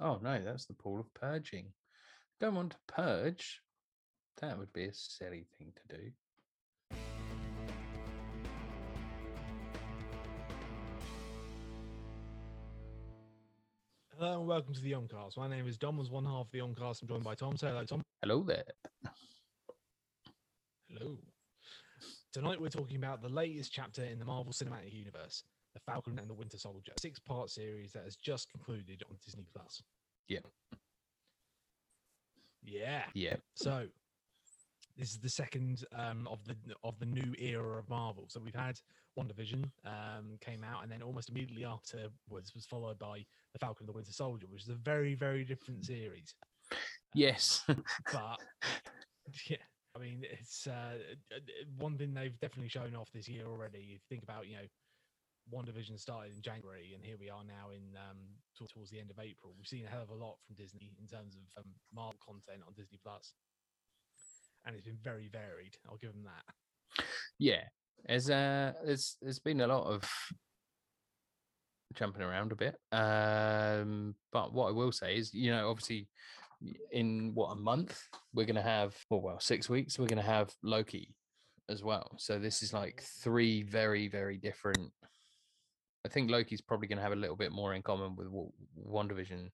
Oh no, that's the pool of purging. Don't want to purge. That would be a silly thing to do. Hello and welcome to the Oncast. My name is Dom. Was one half of the Oncast. I'm joined by Tom. Say hello, Tom. Hello there. Hello. Tonight we're talking about the latest chapter in the Marvel Cinematic Universe, The Falcon and the Winter Soldier, six-part series that has just concluded on Disney Plus. Yeah. Yeah. Yeah. So this is the second um, of the of the new era of Marvel. So we've had WandaVision um, came out, and then almost immediately afterwards was followed by The Falcon and the Winter Soldier, which is a very very different series. Yes. But yeah, I mean it's uh, one thing they've definitely shown off this year already. If you think about you know. WandaVision started in January, and here we are now in um, towards the end of April. We've seen a hell of a lot from Disney in terms of um, Marvel content on Disney Plus and it's been very varied. I'll give them that. yeah. There's uh there's there's been a lot of jumping around a bit. Um but what I will say is, you know, obviously in what a month we're gonna have well well six weeks, we're gonna have Loki as well. So this is like three very, very different I think Loki's probably going to have a little bit more in common with WandaVision,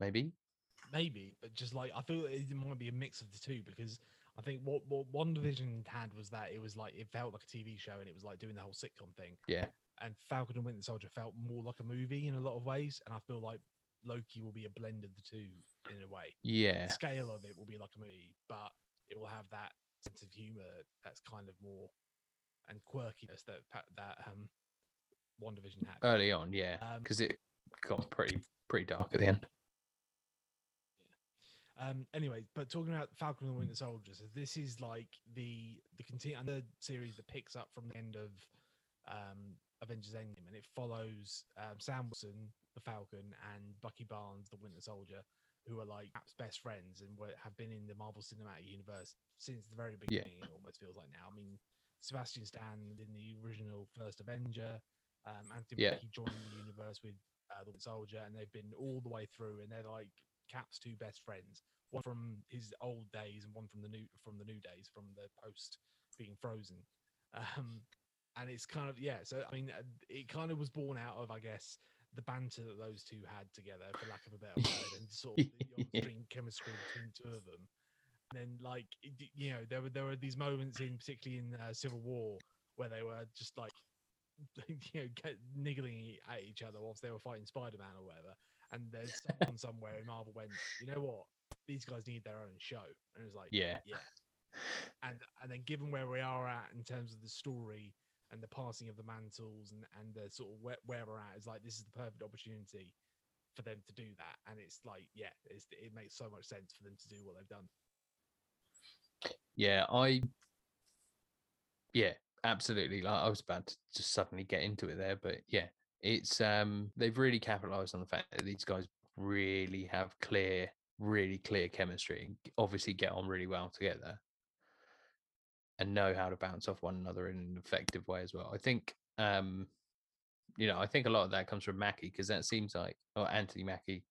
maybe. Maybe, but just like I feel it might be a mix of the two because I think what what WandaVision had was that it was like it felt like a TV show and it was like doing the whole sitcom thing. Yeah. And Falcon and Winter Soldier felt more like a movie in a lot of ways, and I feel like Loki will be a blend of the two in a way. Yeah. The scale of it will be like a movie, but it will have that sense of humor that's kind of more and quirkiness that that um WandaVision had. Early on, yeah, Um, because it got pretty pretty dark at the end. Um, anyway, but talking about Falcon and the Winter Soldier, so this is like the the continue and the series that picks up from the end of um, Avengers Endgame, and it follows um, Sam Wilson, the Falcon, and Bucky Barnes, the Winter Soldier, who are like perhaps best friends and have been in the Marvel Cinematic Universe since the very Yeah. beginning. It almost feels like now. I mean, Sebastian Stan in the original first Avenger, um, Anthony Yeah. Mackie joined the universe with uh, the Winter Soldier, and they've been all the way through, and they're like Cap's two best friends, one from his old days and one from the new from the new days, from the post being frozen. Um, and it's kind of yeah. So I mean, uh, it kind of was born out of I guess the banter that those two had together, for lack of a better word, and sort of the Yeah. chemistry between the two of them. And then like you know there were there were these moments in particularly in uh, Civil War where they were just like you know get, niggling at each other whilst they were fighting Spider-Man or whatever. And there's someone somewhere in Marvel went, you know what, these guys need their own show, and it was like Yeah. yeah. And and then given where we are at in terms of the story and the passing of the mantles and and the sort of where, where we're at is like this is the perfect opportunity for them to do that. And it's like yeah, it's, it makes so much sense for them to do what they've done. Yeah, I yeah, absolutely. Like I was about to just suddenly get into it there, but yeah, it's um they've really capitalized on the fact that these guys really have clear, really clear chemistry and obviously get on really well together and know how to bounce off one another in an effective way as well. I think um you know, I think a lot of that comes from Mackie because that seems like or Anthony Mackie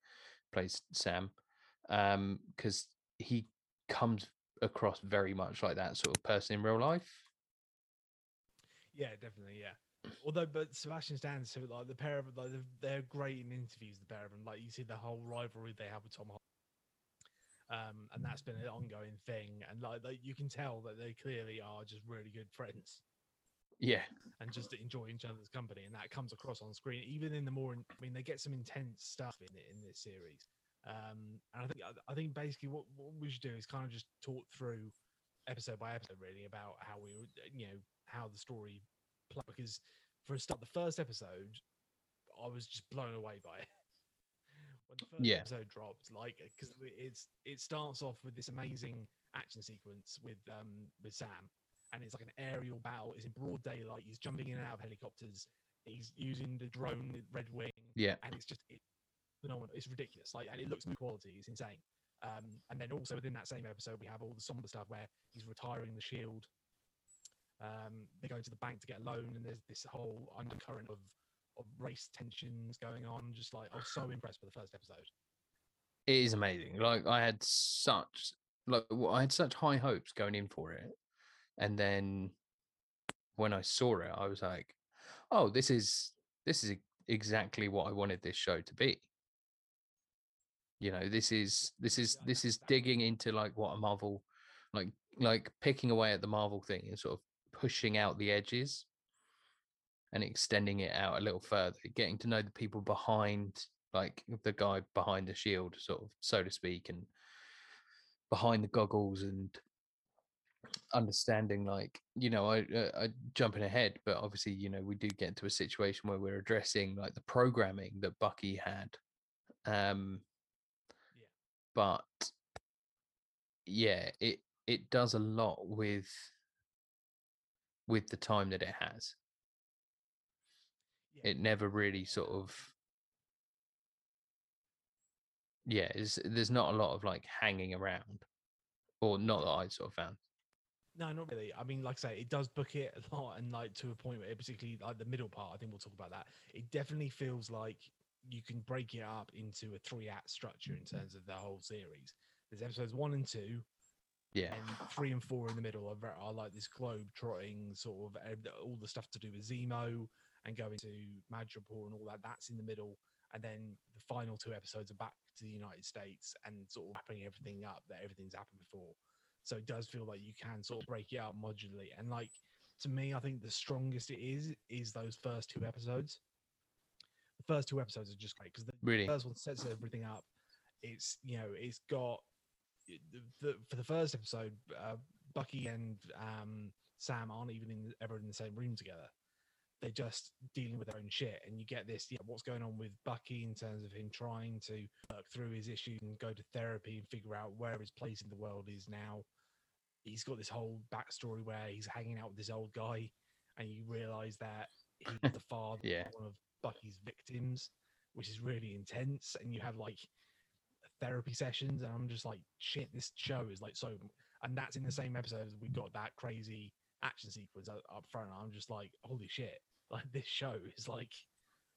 plays Sam. Um, because he comes across very much like that sort of person in real life. Yeah, definitely. Yeah. Although, but Sebastian Stan, so like the pair of like they're- they're great in interviews. The pair of them, like you see the whole rivalry they have with Tom Holland, um, and that's been an ongoing thing. And like, like you can tell that they clearly are just really good friends Yeah, and just enjoy each other's company, and that comes across on screen. Even in the more, I mean, they get some intense stuff in it in this series. Um, and I think I- think basically what, what we should do is kind of just talk through episode by episode, really, about how we, you know, how the story played. Because for a start, the first episode, I was just blown away by it. When the first Yeah. episode dropped, like, because it's it starts off with this amazing action sequence with um with Sam, and it's like an aerial battle. It's in broad daylight. He's jumping in and out of helicopters. He's using the drone, Red Wing, yeah, and it's just it, phenomenal. It's ridiculous. Like, and it looks good quality. It's insane. Um, and then also within that same episode, we have all the somber stuff where he's retiring the shield. Um, they go to the bank to get a loan, and there's this whole undercurrent of of race tensions going on. Just like I was so impressed with the first episode. It is amazing. Like I had such like I had such high hopes going in for it, and then when I saw it, I was like, "Oh, this is this is exactly what I wanted this show to be." You know, this is this is this is digging into like what a Marvel, like like picking away at the Marvel thing and sort of pushing out the edges and extending it out a little further, getting to know the people behind, like the guy behind the shield, sort of so to speak, and behind the goggles and understanding like you know I, uh, I jumping ahead but obviously you know we do get into a situation where we're addressing like the programming that bucky had um. But yeah it it does a lot with with the time that it has Yeah. it never really sort of yeah there's not a lot of like hanging around or not that i sort of found No, not really. I mean, like I say, it does book it a lot, and like to a point where, particularly like the middle part, I think we'll talk about that. It definitely feels like you can break it up into a three-act structure in mm-hmm. terms of the whole series. There's episodes one and two, yeah and three and four in the middle are, very, are like this globe trotting sort of all the stuff to do with Zemo and going to Madripoor and all that. That's in the middle, and then the final two episodes are back to the United States and sort of wrapping everything up that everything's happened before. So it does feel like you can sort of break it up modularly, and like to me, I think the strongest it is is those first two episodes. The first two episodes are just great because the really first one sets everything up. It's you know it's got the, for the first episode, uh, Bucky and um, Sam aren't even in, ever in the same room together. They're just dealing with their own shit, and you get this. Yeah, what's going on with Bucky in terms of him trying to work through his issue and go to therapy and figure out where his place in the world is now. He's got this whole backstory where he's hanging out with this old guy, and you realise that he's the father Yeah. of Bucky's victims, which is really intense. And you have like therapy sessions, and I'm just like, shit, this show is like so. And that's in the same episode as we got that crazy action sequence up front. I'm just like, holy shit, like this show is like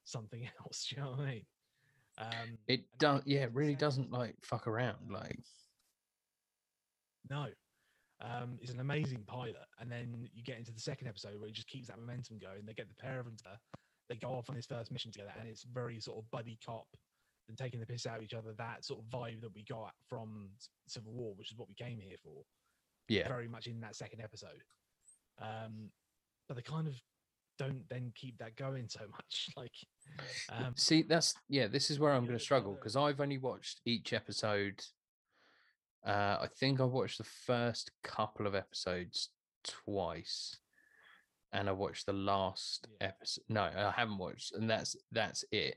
something else. Do you know what I mean? Um, it does yeah it really doesn't like fuck around like No. Um, it's an amazing pilot. And then you get into the second episode where it just keeps that momentum going. They get the pair of them together. They go off on this first mission together, and it's very sort of buddy cop and taking the piss out of each other. That sort of vibe that we got from Civil War, which is what we came here for, yeah very much in that second episode. Um, but they kind of don't then keep that going so much. Like, um, see that's yeah this is where i'm going to struggle because i've only watched each episode uh i think i watched the first couple of episodes twice and i watched the last Yeah. episode no i haven't watched and that's that's it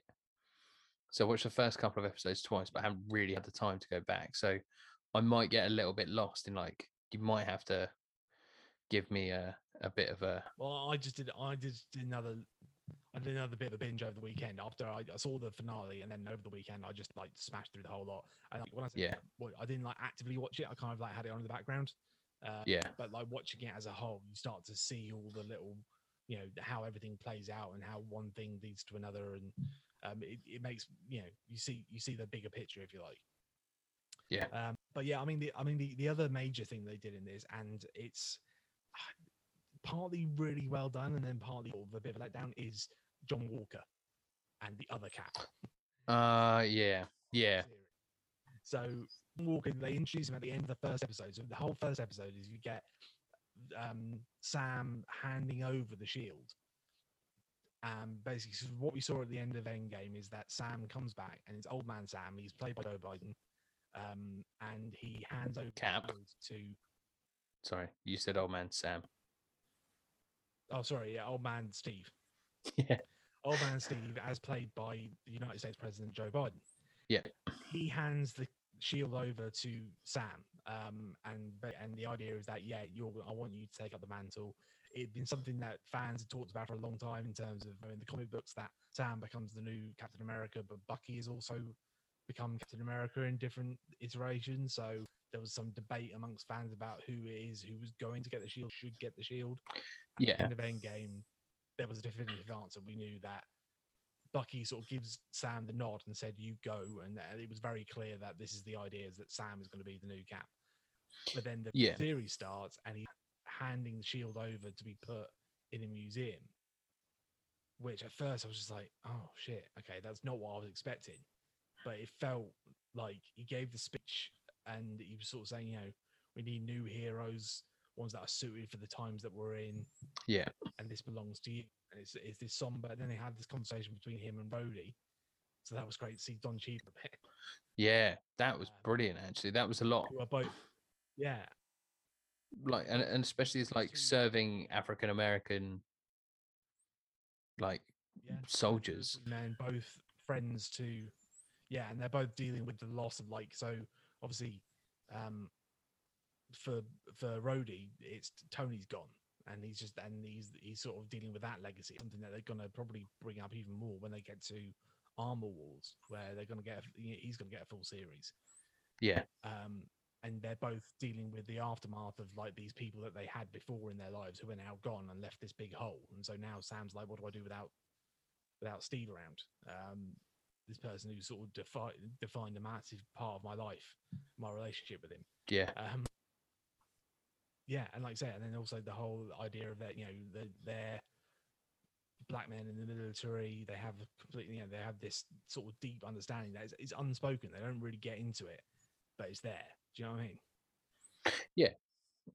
so i watched the first couple of episodes twice but i haven't really had the time to go back so i might get a little bit lost in like you might have to give me a a bit of a Well, I just did. I just did another. I did another bit of a binge over the weekend after I, I saw the finale, and then over the weekend I just like smashed through the whole lot. And like, when I say Yeah. I didn't like actively watch it. I kind of like had it on in the background. Uh, yeah But like watching it as a whole, you start to see all the little, you know, how everything plays out and how one thing leads to another, and um, it, it makes you know you see you see the bigger picture if you like. Yeah. Um, but yeah, I mean, the I mean the, the other major thing they did in this, and it's partly really well done, and then partly sort of a bit of a letdown, is John Walker and the other cat. uh yeah yeah. So Walker, they introduce him at the end of the first episode. So the whole first episode is you get um, Sam handing over the shield. Um, basically, so what we saw at the end of Endgame is that Sam comes back and it's old man Sam. He's played by Joe Biden, um, and he hands over the Cap. shield to. sorry you said old man sam Oh, sorry, yeah, old man Steve. yeah Old man Steve, as played by the United States President Joe Biden. Yeah. He hands the shield over to Sam, um, and and the idea is that yeah, you're I want you to take up the mantle. It's been something that fans have talked about for a long time in terms of in the comic books that Sam becomes the new Captain America, but Bucky has also become Captain America in different iterations. So there was some debate amongst fans about who it is who was going to get the shield, should get the shield. At Yeah. In the end game, there was a definitive answer. We knew that Bucky sort of gives Sam the nod and said, "You go," and uh, it was very clear that this is the idea is that Sam is going to be the new Cap. But then the Yeah. series starts, and he's handing the shield over to be put in a museum. Which at first I was just like, "Oh shit, okay, that's not what I was expecting." But it felt like he gave the speech, and he was sort of saying, "You know, we need new heroes, ones that are suited for the times that we're in." Yeah. and this belongs to you. And it's, it's this somber. And then they had this conversation between him and Rhodey. So that was great to see Don Cheadle a bit. Yeah, that was Um, brilliant. Actually, that was a lot. Who both, yeah, Like, and, and especially it's like serving African American, like yeah, both of the soldiers. men, both friends to, yeah, and they're both dealing with the loss of like so. Obviously, um, for for Rhodey, it's Tony's gone, and he's just and he's he's sort of dealing with that legacy. Something that they're gonna probably bring up even more when they get to Armor Wars, where they're gonna get a, he's gonna get a full series. Yeah, um, and they're both dealing with the aftermath of like these people that they had before in their lives who are now gone and left this big hole. And so now Sam's like, what do I do without without Steve around? Um, this person who sort of defi- defined a massive part of my life, my relationship with him. yeah, Um, yeah, and like I say, and then also the whole idea of that, you know, the, they're black men in the military. They have completely, you know, they have this sort of deep understanding that is, is unspoken. They don't really get into it, but it's there. Do you know what I mean? Yeah,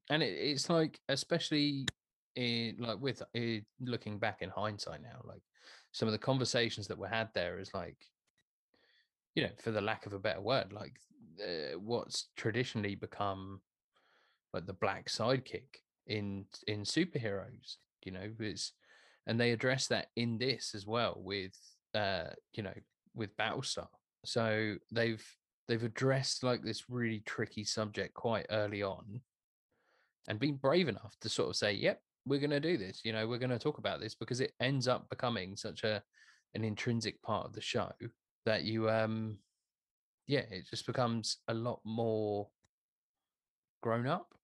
and it, it's like especially in like with uh, looking back in hindsight now, like some of the conversations that were had there is like, you know, for the lack of a better word, like uh, what's traditionally become like the black sidekick in in superheroes. You know, it's and they address that in this as well with uh you know with battlestar so they've they've addressed like this really tricky subject quite early on and been brave enough to sort of say yep we're going to do this you know we're going to talk about this because it ends up becoming such a an intrinsic part of the show that you um yeah it just becomes a lot more grown up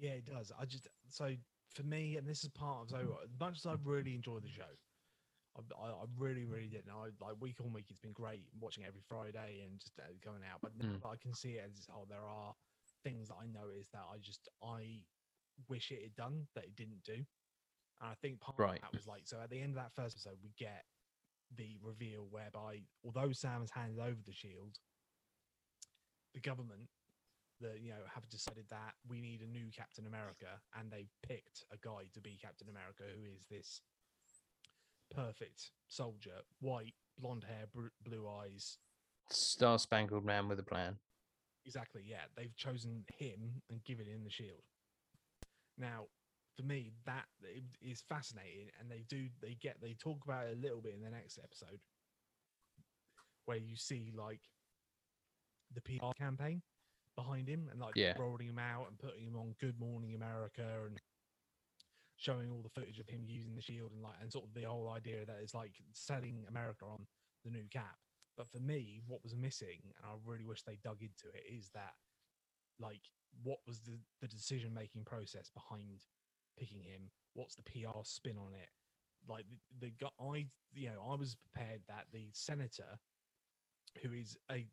Yeah, it does. I just so for me, and this is part of so as much as I really enjoy the show, I, I, I really, really did. And I like week on week, it's been great watching every Friday and just uh, going out. But now Mm. I can see it as oh, there are things that I noticed that I just I wish it had done that it didn't do. And I think part Right. of that was like so at the end of that first episode, we get the reveal whereby although Sam has handed over the shield, the government that you know have decided that we need a new Captain America, and they've picked a guy to be Captain America who is this perfect soldier, white, blonde hair, br- blue eyes. star spangled man with a plan Exactly, yeah. They've chosen him and given him the shield. Now, for me, that is fascinating, and they do they get they talk about it a little bit in the next episode, where you see like the PR campaign behind him and like Yeah. rolling him out and putting him on Good Morning America and showing all the footage of him using the shield and like and sort of the whole idea that it's like selling America on the new cap. But for me, what was missing, and I really wish they dug into it, is that like what was the, the decision making process behind picking him? What's the PR spin on it? Like the, the guy, I you know, I was prepared that the senator, who is a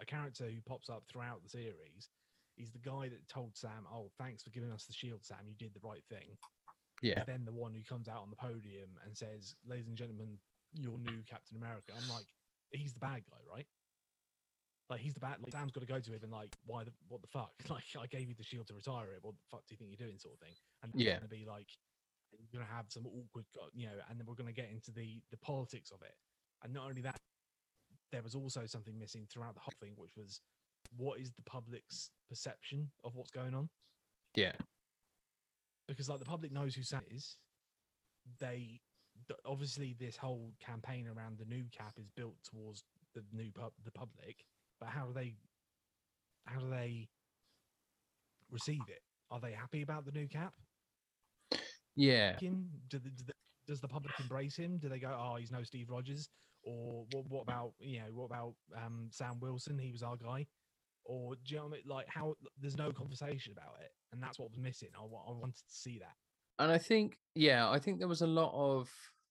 a- character who pops up throughout the series, he's the guy that told Sam, "Oh, thanks for giving us the shield, Sam. You did the right thing." yeah then the one who comes out on the podium and says, "Ladies and gentlemen, your new Captain America." I'm like, he's the bad guy, right? Like he's the bad. Like Sam's got to go to him and like, why the what the fuck? Like I gave you the shield to retire it. What the fuck do you think you're doing, sort of thing? And Yeah. going to be like, you're going to have some awkward, uh, you know, and then we're going to get into the the politics of it. And not only that, there was also something missing throughout the whole thing, which was what is the public's perception of what's going on? yeah because like the public knows who Sam is. They obviously this whole campaign around the new cap is built towards the new pub the public, but how do they how do they receive it? Are they happy about the new cap? yeah Do the, do the, does the public embrace him? Do they go, oh, he's no Steve Rogers? Or what? What about you know? What about um, Sam Wilson? He was our guy. Or do you know what I mean? Like how there's no conversation about it, and that's what was missing. I, I wanted to see that. and i think yeah i think there was a lot of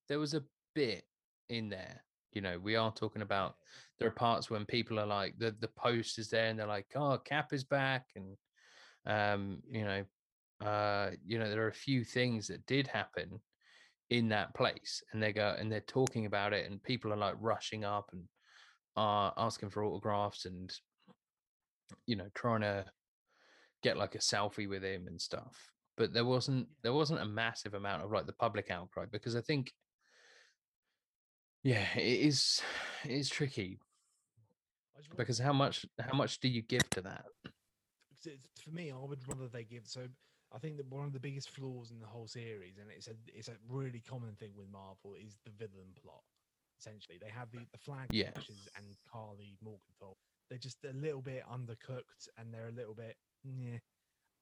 there was a bit in there You know, we are talking about there are parts when people are like the the post is there and they're like, oh, Cap is back, and um, you know, uh, you know, there are a few things that did happen in that place, and they go and they're talking about it, and people are like rushing up and are asking for autographs and you know trying to get like a selfie with him and stuff but there wasn't there wasn't a massive amount of like the public outcry because i think yeah it is it is tricky I just want- because how much how much do you give to that it's- it's- for me, I would rather they give. So I think that one of the biggest flaws in the whole series, and it's a it's a really common thing with Marvel, is the villain plot. Essentially, they have the the flag Yeah. and Karli Morgenthau. They're just a little bit undercooked, and they're a little bit yeah.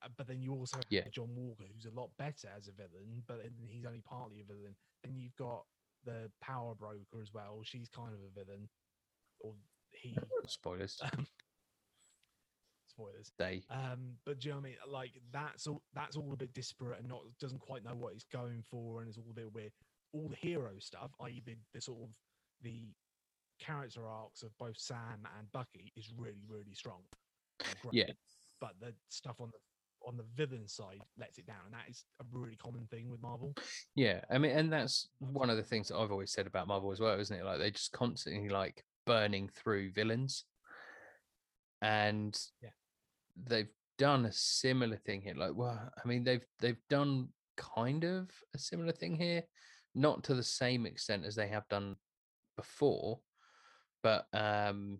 Uh, but then you also have Yeah. John Walker, who's a lot better as a villain, but he's only partly a villain. Then you've got the Power Broker as well. She's kind of a villain, or he. spoilers um, Spoilers. they Um, but do you know what I mean? Like that's all that's all a bit disparate and not doesn't quite know what it's going for, and it's all a bit weird. All the hero stuff, i.e., the, the sort of the character arcs of both Sam and Bucky, is really really strong. Yeah. But the stuff on the on the villain side lets it down, and that is a really common thing with Marvel. yeah i mean and that's one of the things that i've always said about marvel as well isn't it like they're just constantly like burning through villains and Yeah. They've done a similar thing here like well i mean they've they've done kind of a similar thing here not to the same extent as they have done before but um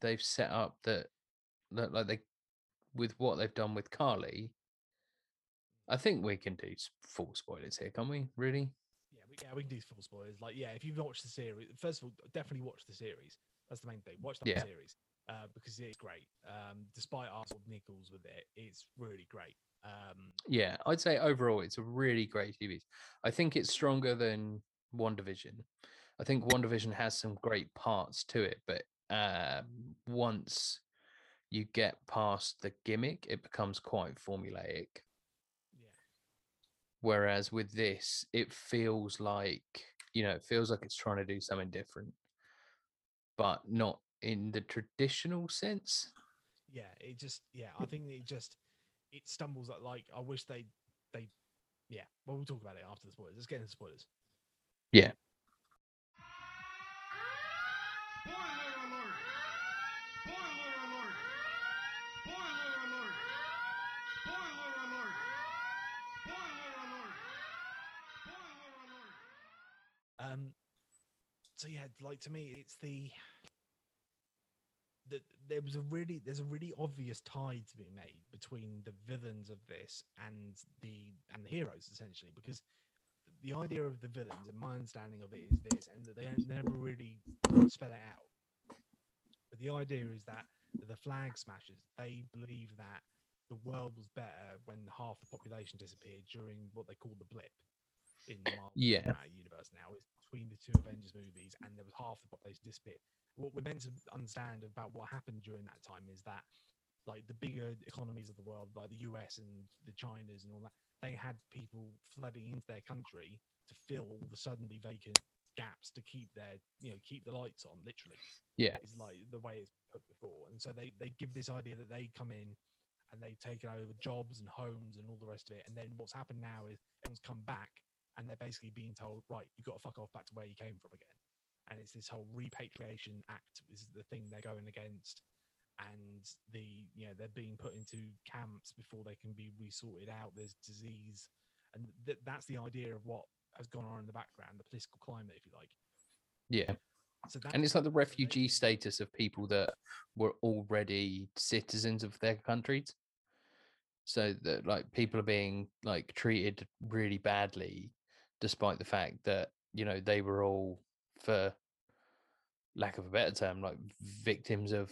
they've set up that that like they with what they've done with karli i think we can do full spoilers here can't we really Yeah, we, yeah, we can do full spoilers. Like, yeah, if you've watched the series, first of all, definitely watch the series. That's the main thing. Watch the Yeah. series uh, because it's great. Um, despite our of with it, it's really great. Um, yeah i'd say overall it's a really great tv i think it's stronger than WandaVision i think WandaVision has some great parts to it but um once you get past the gimmick it becomes quite formulaic yeah, whereas with this it feels like you know it feels like it's trying to do something different but not in the traditional sense yeah, it just, yeah, I think it just, it stumbles at like, I wish they, they, yeah. Well, we'll talk about it after the spoilers. Let's get into spoilers. yeah! Um, so yeah, like to me, it's the that there was a really there's a really obvious tie to be made between the villains of this and the and the heroes essentially because the idea of the villains and my understanding of it is this and that they never really spell it out but the idea is that the flag smashers they believe that the world was better when half the population disappeared during what they call the blip in the Marvel Yeah. Universe now is between the two Avengers movies, and there was half the population disappeared. What we're meant to understand about what happened during that time is that, like the bigger economies of the world, like the US and the Chinas and all that, they had people flooding into their country to fill all the suddenly vacant gaps to keep their, you know, keep the lights on. Literally, Yeah. it's like the way it's put before, and so they they give this idea that they come in and they take over jobs and homes and all the rest of it. And then what's happened now is everyone's come back and they're basically being told, right, you've got to fuck off back to where you came from again. And it's this whole repatriation act is the thing they're going against. And the you know they're being put into camps before they can be resorted out. There's disease, and th- that's the idea of what has gone on in the background, the political climate, if you like. yeah So and it's like the refugee status of people that were already citizens of their countries so that like people are being like treated really badly despite the fact that you know they were all for lack of a better term like victims of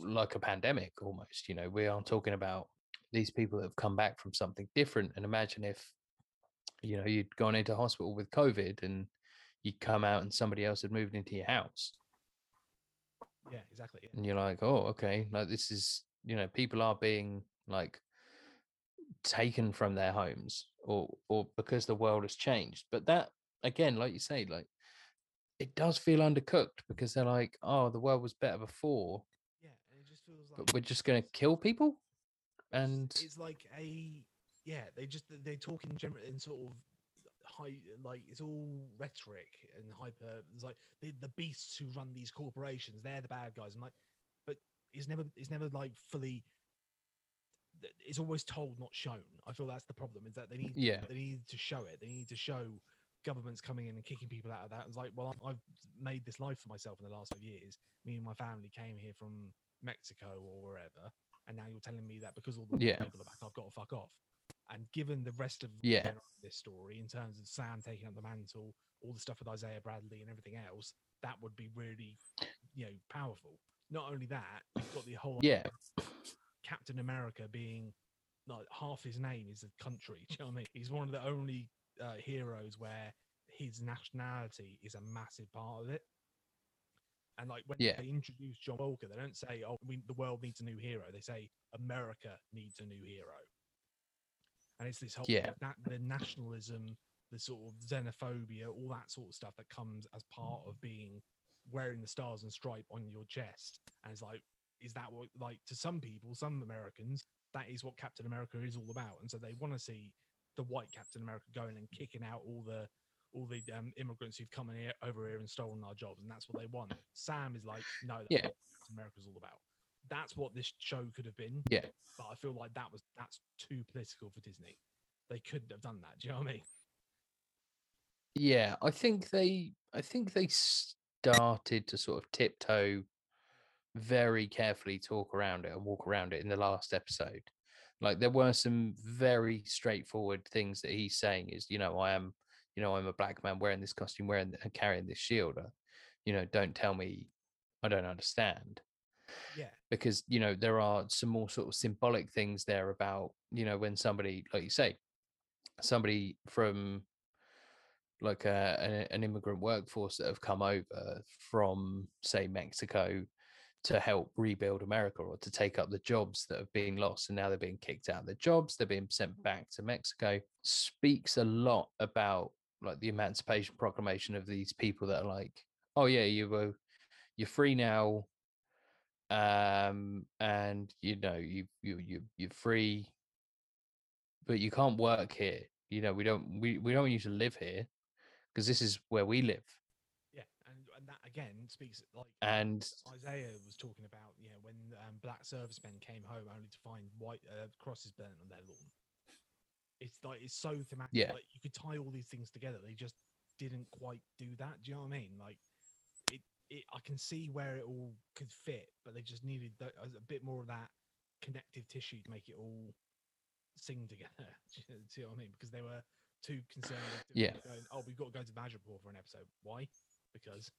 like a pandemic almost you know we are talking about these people that have come back from something different and imagine if you know you'd gone into hospital with covid and you'd come out and somebody else had moved into your house Yeah, exactly. yeah. and you're like oh okay like this is you know people are being like taken from their homes or or because the world has changed but that again like you say like it does feel undercooked because they're like, oh, the world was better before, Yeah, and it just feels like but we're just going to kill people. And it's like a yeah they just they talk in general in sort of high like it's all rhetoric and hyper it's like the, the beasts who run these corporations they're the bad guys i'm like but it's never it's never like fully it's always told not shown i feel that's the problem is that they need yeah, they need to show it they need to show governments coming in and kicking people out of that it's like well i've made this life for myself in the last five years me and my family came here from mexico or wherever and now you're telling me that because all the Yeah. people are back, I've got to fuck off. And given the rest of Yeah. this story, in terms of Sam taking up the mantle, all the stuff with Isaiah Bradley and everything else, that would be really, you know, powerful. Not only that, you've got the whole yeah, Captain America being like half his name is a country. Do you know what I mean? He's one of the only uh, heroes where his nationality is a massive part of it. And like when Yeah. they introduce John Walker, they don't say, "Oh, we, the world needs a new hero." They say, "America needs a new hero." And it's this whole Yeah. na- the nationalism, the sort of xenophobia, all that sort of stuff that comes as part of being wearing the stars and stripe on your chest. And it's like, is that what like to some people, some Americans, that is what Captain America is all about, and so they want to see the white Captain America going and kicking out all the all the um, immigrants who've come in here over here and stolen our jobs, and that's what they want. Sam is like, no, that's Yeah. what Captain America's all about. That's what this show could have been. Yeah. but I feel like that was that's too political for Disney. They couldn't have done that. Do you know what I mean? yeah. I think they, I think they started to sort of tiptoe very carefully talk around it and walk around it in the last episode. Like there were some very straightforward things that he's saying is, you know, I am, you know, I'm a black man wearing this costume, wearing and carrying this shield. uh, You know, don't tell me I don't understand. Yeah, because you know there are some more sort of symbolic things there about you know when somebody like you say somebody from like a, an, an immigrant workforce that have come over from say mexico to help rebuild america or to take up the jobs that have been lost and now they're being kicked out of their jobs they're being sent back to mexico speaks a lot about like the emancipation proclamation of these people that are like oh yeah you were you're free now um and you know you you you you're free but you can't work here. You know we don't we, we don't want you to live here because this is where we live yeah, and and that again speaks like and Isaiah was talking about, you know, when um, black servicemen came home only to find white uh, crosses burnt on their lawn. It's like it's so thematic. Yeah. Like you could tie all these things together. They just didn't quite do that. Do you know what I mean? Like it, it I can see where it all could fit, but they just needed tho- a bit more of that connective tissue to make it all sing together. Do you see what I mean? Because they were too concerned with Yeah. going, oh, we've got to go to Madripoor for an episode. Why? Because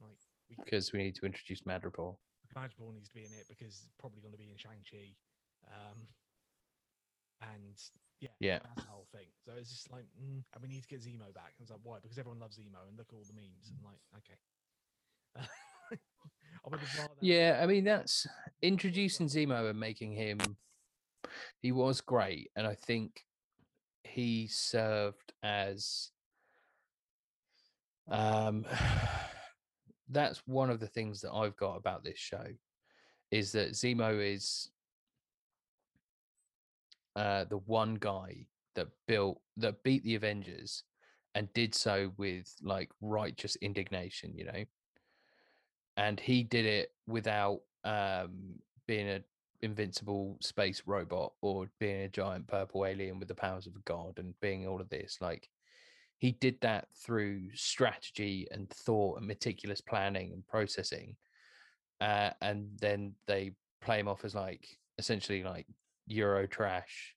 like we because we need to introduce madripoor Madripoor needs to be in it because it's probably going to be in Shang-Chi. Um, and yeah, Yeah. that's the whole thing. So it's just like, mm, and we need to get Zemo back. And it's like, why? Because everyone loves Zemo and look at all the memes. And like, okay. I yeah i mean that's introducing zemo and making him he was great and i think he served as um that's one of the things that i've got about this show is that zemo is uh the one guy that built that beat the avengers and did so with like righteous indignation you know? And he did it without um being a invincible space robot or being a giant purple alien with the powers of a god and being all of this like he did that through strategy and thought and meticulous planning and processing uh, and then they play him off as like essentially like euro trash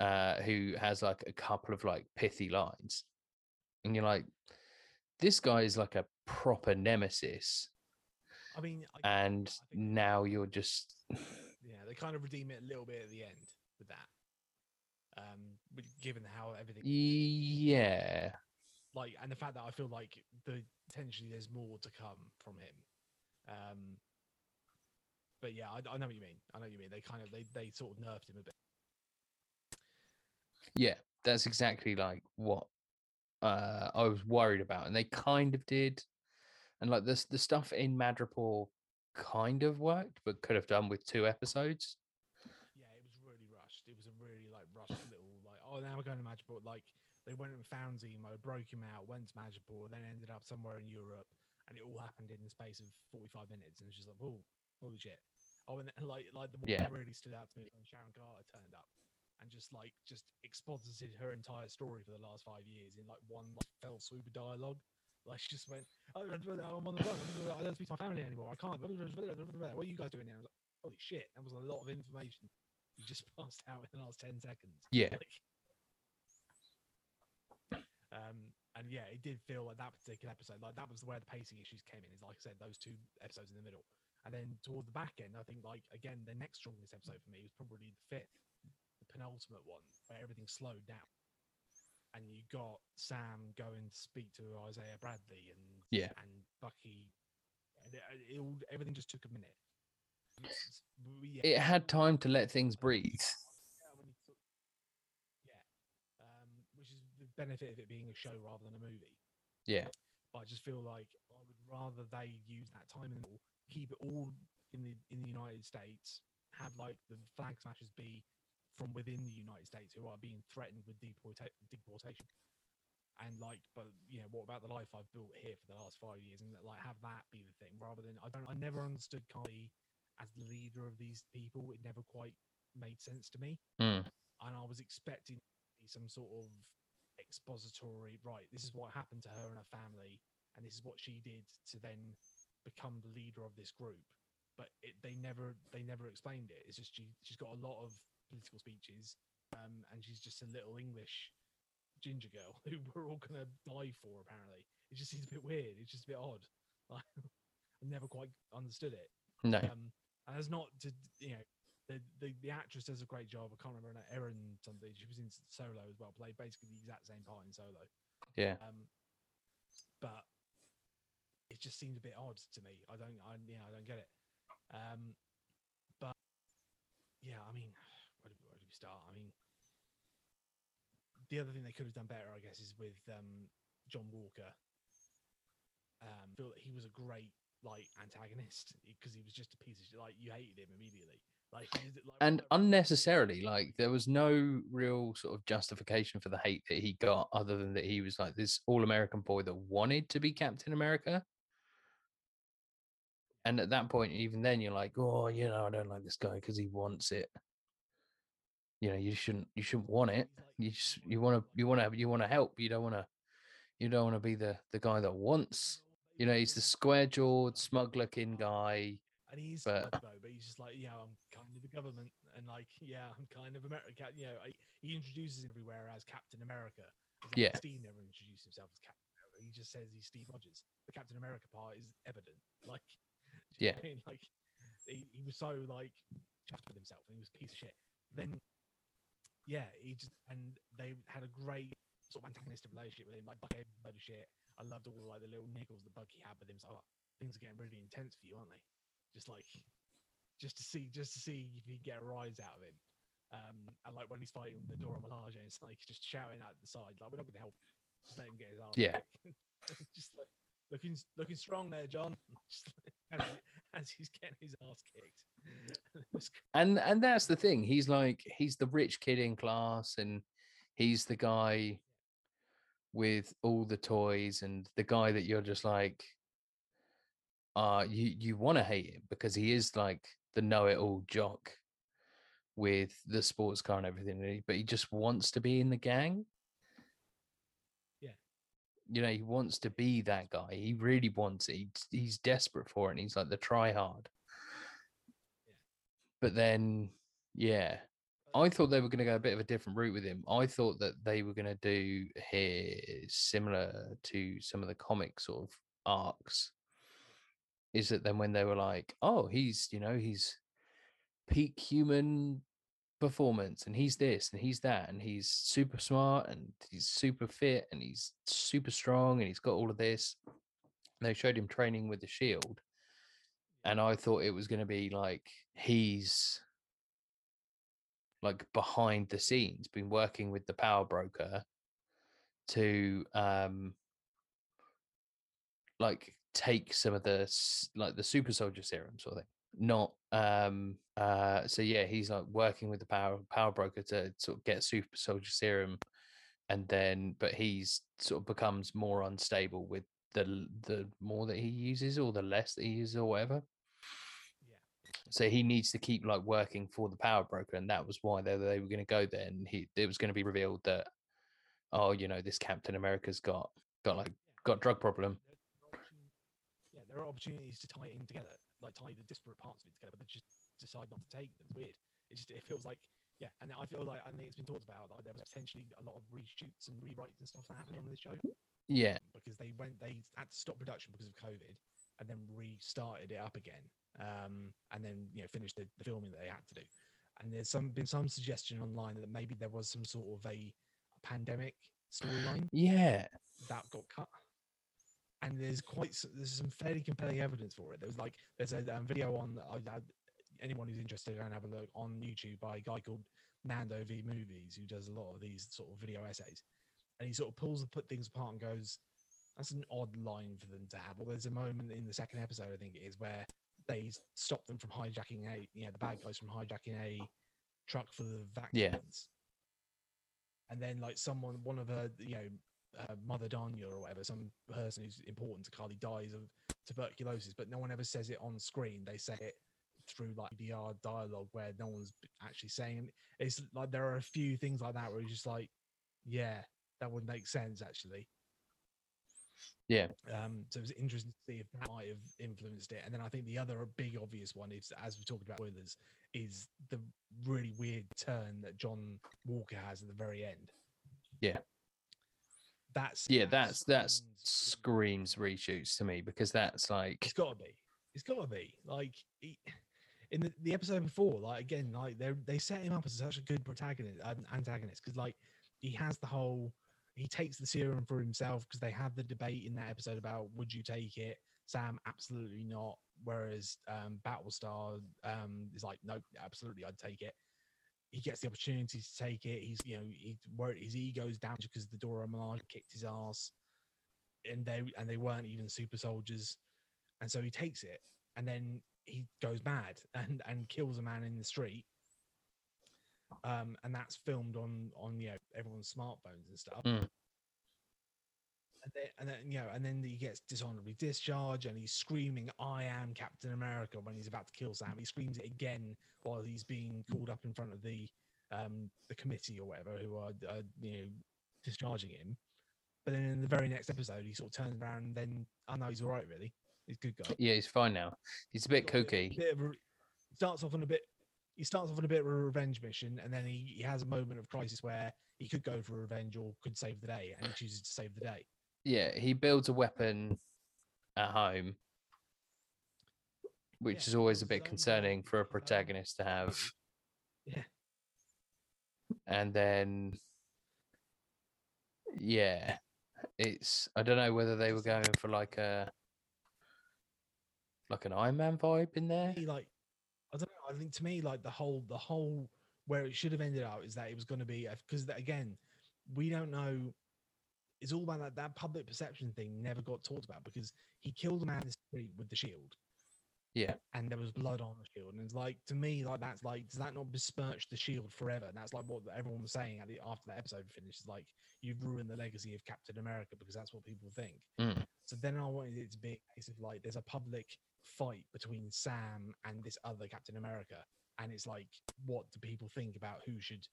uh who has like a couple of like pithy lines and you're like this guy is like a proper nemesis I mean, I, and I now you're just yeah, they kind of redeem it a little bit at the end with that. Um, given how everything yeah like and the fact that I feel like the potentially there's more to come from him. Um, but yeah, I, I know what you mean. I know what you mean. They kind of they they sort of nerfed him a bit. yeah that's exactly like what uh, I was worried about, and they kind of did. And like this, the stuff in Madripoor kind of worked, but could have done with two episodes. Yeah, it was really rushed. It was a really like rushed little like oh now we're going to Madripoor. Like they went and found Zemo, broke him out, went to Madripoor, then ended up somewhere in Europe, and it all happened in the space of forty five minutes. And it's just like oh holy shit. Oh, and then, like like the one Yeah. that really stood out to me when Sharon Carter turned up and just like just exposited her entire story for the last five years in like one like fell swoop of dialogue. Like she just went, oh, I'm on the run. I don't speak to my family anymore. I can't. What are you guys doing now? I was like, Holy shit, that was a lot of information you just passed out in the last 10 seconds. Yeah. Like, um, and yeah, it did feel like that particular episode, like that was where the pacing issues came in. Is like I said, those two episodes in the middle. And then towards the back end, I think like again, the next strongest episode for me was probably the fifth, the penultimate one, where everything slowed down. And you got Sam going to speak to Isaiah Bradley and Yeah. and Bucky. And it, it all, everything just took a minute. Yeah, It had time to let things breathe. yeah, when he took- yeah. Um, which is the benefit of it being a show rather than a movie. Yeah. But I just feel like I would rather they use that time in the middle, keep it all in the in the United States, have like the flag smashers be from within the United States who are being threatened with deporta- deportation. And like, but you know, what about the life I've built here for the last five years, and like have that be the thing rather than I don't. I never understood Karli as the leader of these people. It never quite made sense to me Mm. and I was expecting some sort of expository. Right, this is what happened to her and her family, and this is what she did to then become the leader of this group. But it, they never they never explained it. It's just she she's got a lot of political speeches, um, and she's just a little English ginger girl who we're all gonna die for. Apparently, it just seems a bit weird. It's just a bit odd. Like, I never quite understood it. No. Um, and that's not to you know the, the the actress does a great job. I can't remember her Erin something. She was in Solo as well, played basically the exact same part in Solo. Yeah. Um, but it just seemed a bit odd to me. I don't, I yeah, I don't get it. Um, but yeah, I mean, where do, where do we start? I mean, the other thing they could have done better, I guess, is with um, John Walker. Um, feel that he was a great like antagonist because he was just a piece of shit. Like you hated him immediately. Like, like and unnecessarily like there was no real sort of justification for the hate that he got other than that he was like this all-american boy that wanted to be captain america. And at that point even then you're like oh you know i don't like this guy because he wants it. You know you shouldn't you shouldn't want it. You just you want to you want to you want to help. You don't want to you don't want to be the the guy that wants. You know he's the square jawed smug looking guy and he's but- though, but he's just like, yeah, I'm kind of the government, and like, yeah, I'm kind of America. You know, I, he introduces everywhere as Captain America. Like Yeah. Steve never introduced himself as Captain America. He just says he's Steve Rogers. The Captain America part is evident. Like, do you know what I mean? like he, he was so like chuffed with himself, and he was a piece of shit. Then, yeah, he just and they had a great sort of antagonistic relationship with him. Like Bucky, had a load of shit. I loved all like the little niggles that Bucky had with him. So oh, things are getting really intense for you, aren't they? Just like, just to see, just to see if you get a rise out of him. Um, and like when he's fighting the Dora Milaje, it's like just shouting out the side, like we're not going to help. Just let him get his ass. Yeah. just like looking, looking strong there, John. As, as he's getting his ass kicked. It was cr- and and that's the thing he's like he's the rich kid in class and he's the guy with all the toys and the guy that you're just like uh you you want to hate him because he is like the know-it-all jock with the sports car and everything but he just wants to be in the gang Yeah. you know he wants to be that guy he really wants it he's, he's desperate for it and he's like the try hard Yeah. but then yeah I thought they were going to go a bit of a different route with him. I thought that they were going to do here similar to some of the comic sort of arcs. Is that then when they were like, oh, he's, you know, he's peak human performance and he's this and he's that and he's super smart and he's super fit and he's super strong and he's got all of this. And they showed him training with the shield. And I thought it was going to be like he's like behind the scenes, been working with the power broker to um like take some of the like the super soldier serum sort of thing. Not um uh so yeah he's like working with the power power broker to sort of get super soldier serum and then but he's sort of becomes more unstable with the the more that he uses or the less that he uses or whatever. Yeah. so he needs to keep like working for the power broker and that was why they, they were going to go there and he it was going to be revealed that oh you know this captain america's got got like got drug problem There- there are opportun- Yeah, there are opportunities to tie it in together, like tie the disparate parts of it together, but they just decide not to take them. It's weird. It just it feels like yeah, and I feel like I think it's been talked about like there was potentially a lot of reshoots and rewrites and stuff that happened on this show yeah because they went they had to stop production because of COVID and then restarted it up again, um, and then you know finished the, the filming that they had to do. And there's some been some suggestion online that maybe there was some sort of a pandemic storyline yeah that got cut. And there's quite there's some fairly compelling evidence for it. There was like there's a um, video on I, I, anyone who's interested go and have a look on YouTube by a guy called Nando V Movies who does a lot of these sort of video essays, and he sort of pulls the put things apart and goes, "That's an odd line for them to have." Well, there's a moment in the second episode I think it is where they stop them from hijacking a you know the bad guys from hijacking a truck for the Yeah. And then like someone, one of her, you know, uh, Mother Danya or whatever, some person who's important to Karli dies of tuberculosis, but no one ever says it on screen. They say it through like DR dialogue where no one's actually saying. it. It's like there are a few things like that where you're just like, yeah, that would make sense actually. Yeah. Um, so it was interesting to see if that might have influenced it. And then I think the other big obvious one is, as we talked about spoilers, is the really weird turn that John Walker has at the very end. Yeah. That's yeah that that's that screams- reshoots to me because that's like It's got to be. It's got to be. Like he, in the, the episode before, like again, like they they set him up as such a good protagonist, antagonist, because like he has the whole. He takes the serum for himself because they have the debate in that episode about would you take it. Sam, absolutely not. Whereas um, Battlestar um, is like, nope, absolutely, I'd take it. He gets the opportunity to take it. He's, you know, he worried his ego's down because the Dora Milaje kicked his ass, and they and they weren't even super soldiers and so he takes it and then he goes mad and and kills a man in the street um and that's filmed on on you know everyone's smartphones and stuff Mm. And then, and then you know and then he gets dishonorably discharged and he's screaming i am captain america when he's about to kill sam. He screams it again while he's being called up in front of the um the committee or whatever who are uh, you know discharging him. But then in the very next episode he sort of turns around and then oh know he's all right really. He's a good guy. Yeah he's fine now. He's a bit got a bit- of starts off on a bit. He starts off on a bit of a revenge mission, and then he, he has a moment of crisis where he could go for revenge or could save the day, and he chooses to save the day. Yeah he builds a weapon at home which Yeah, is always a bit uh, concerning for a protagonist to have Yeah. and then yeah it's i don't know whether they were going for like a like an iron man vibe in there like, I don't know. I think to me, like the whole the whole where it should have ended up is that it was going to be because again, we don't know. It's all about that that public perception thing never got talked about because he killed a man in the street with the shield. Yeah. and there was blood on the shield. And it's like to me, like that's like does that not besmirch the shield forever? And that's like what everyone was saying at the after the episode finished. Like you've ruined the legacy of Captain America because that's what people think. Mm. So then I wanted it to be a case of like there's a public fight between Sam and this other Captain America, and it's like what do people think about who should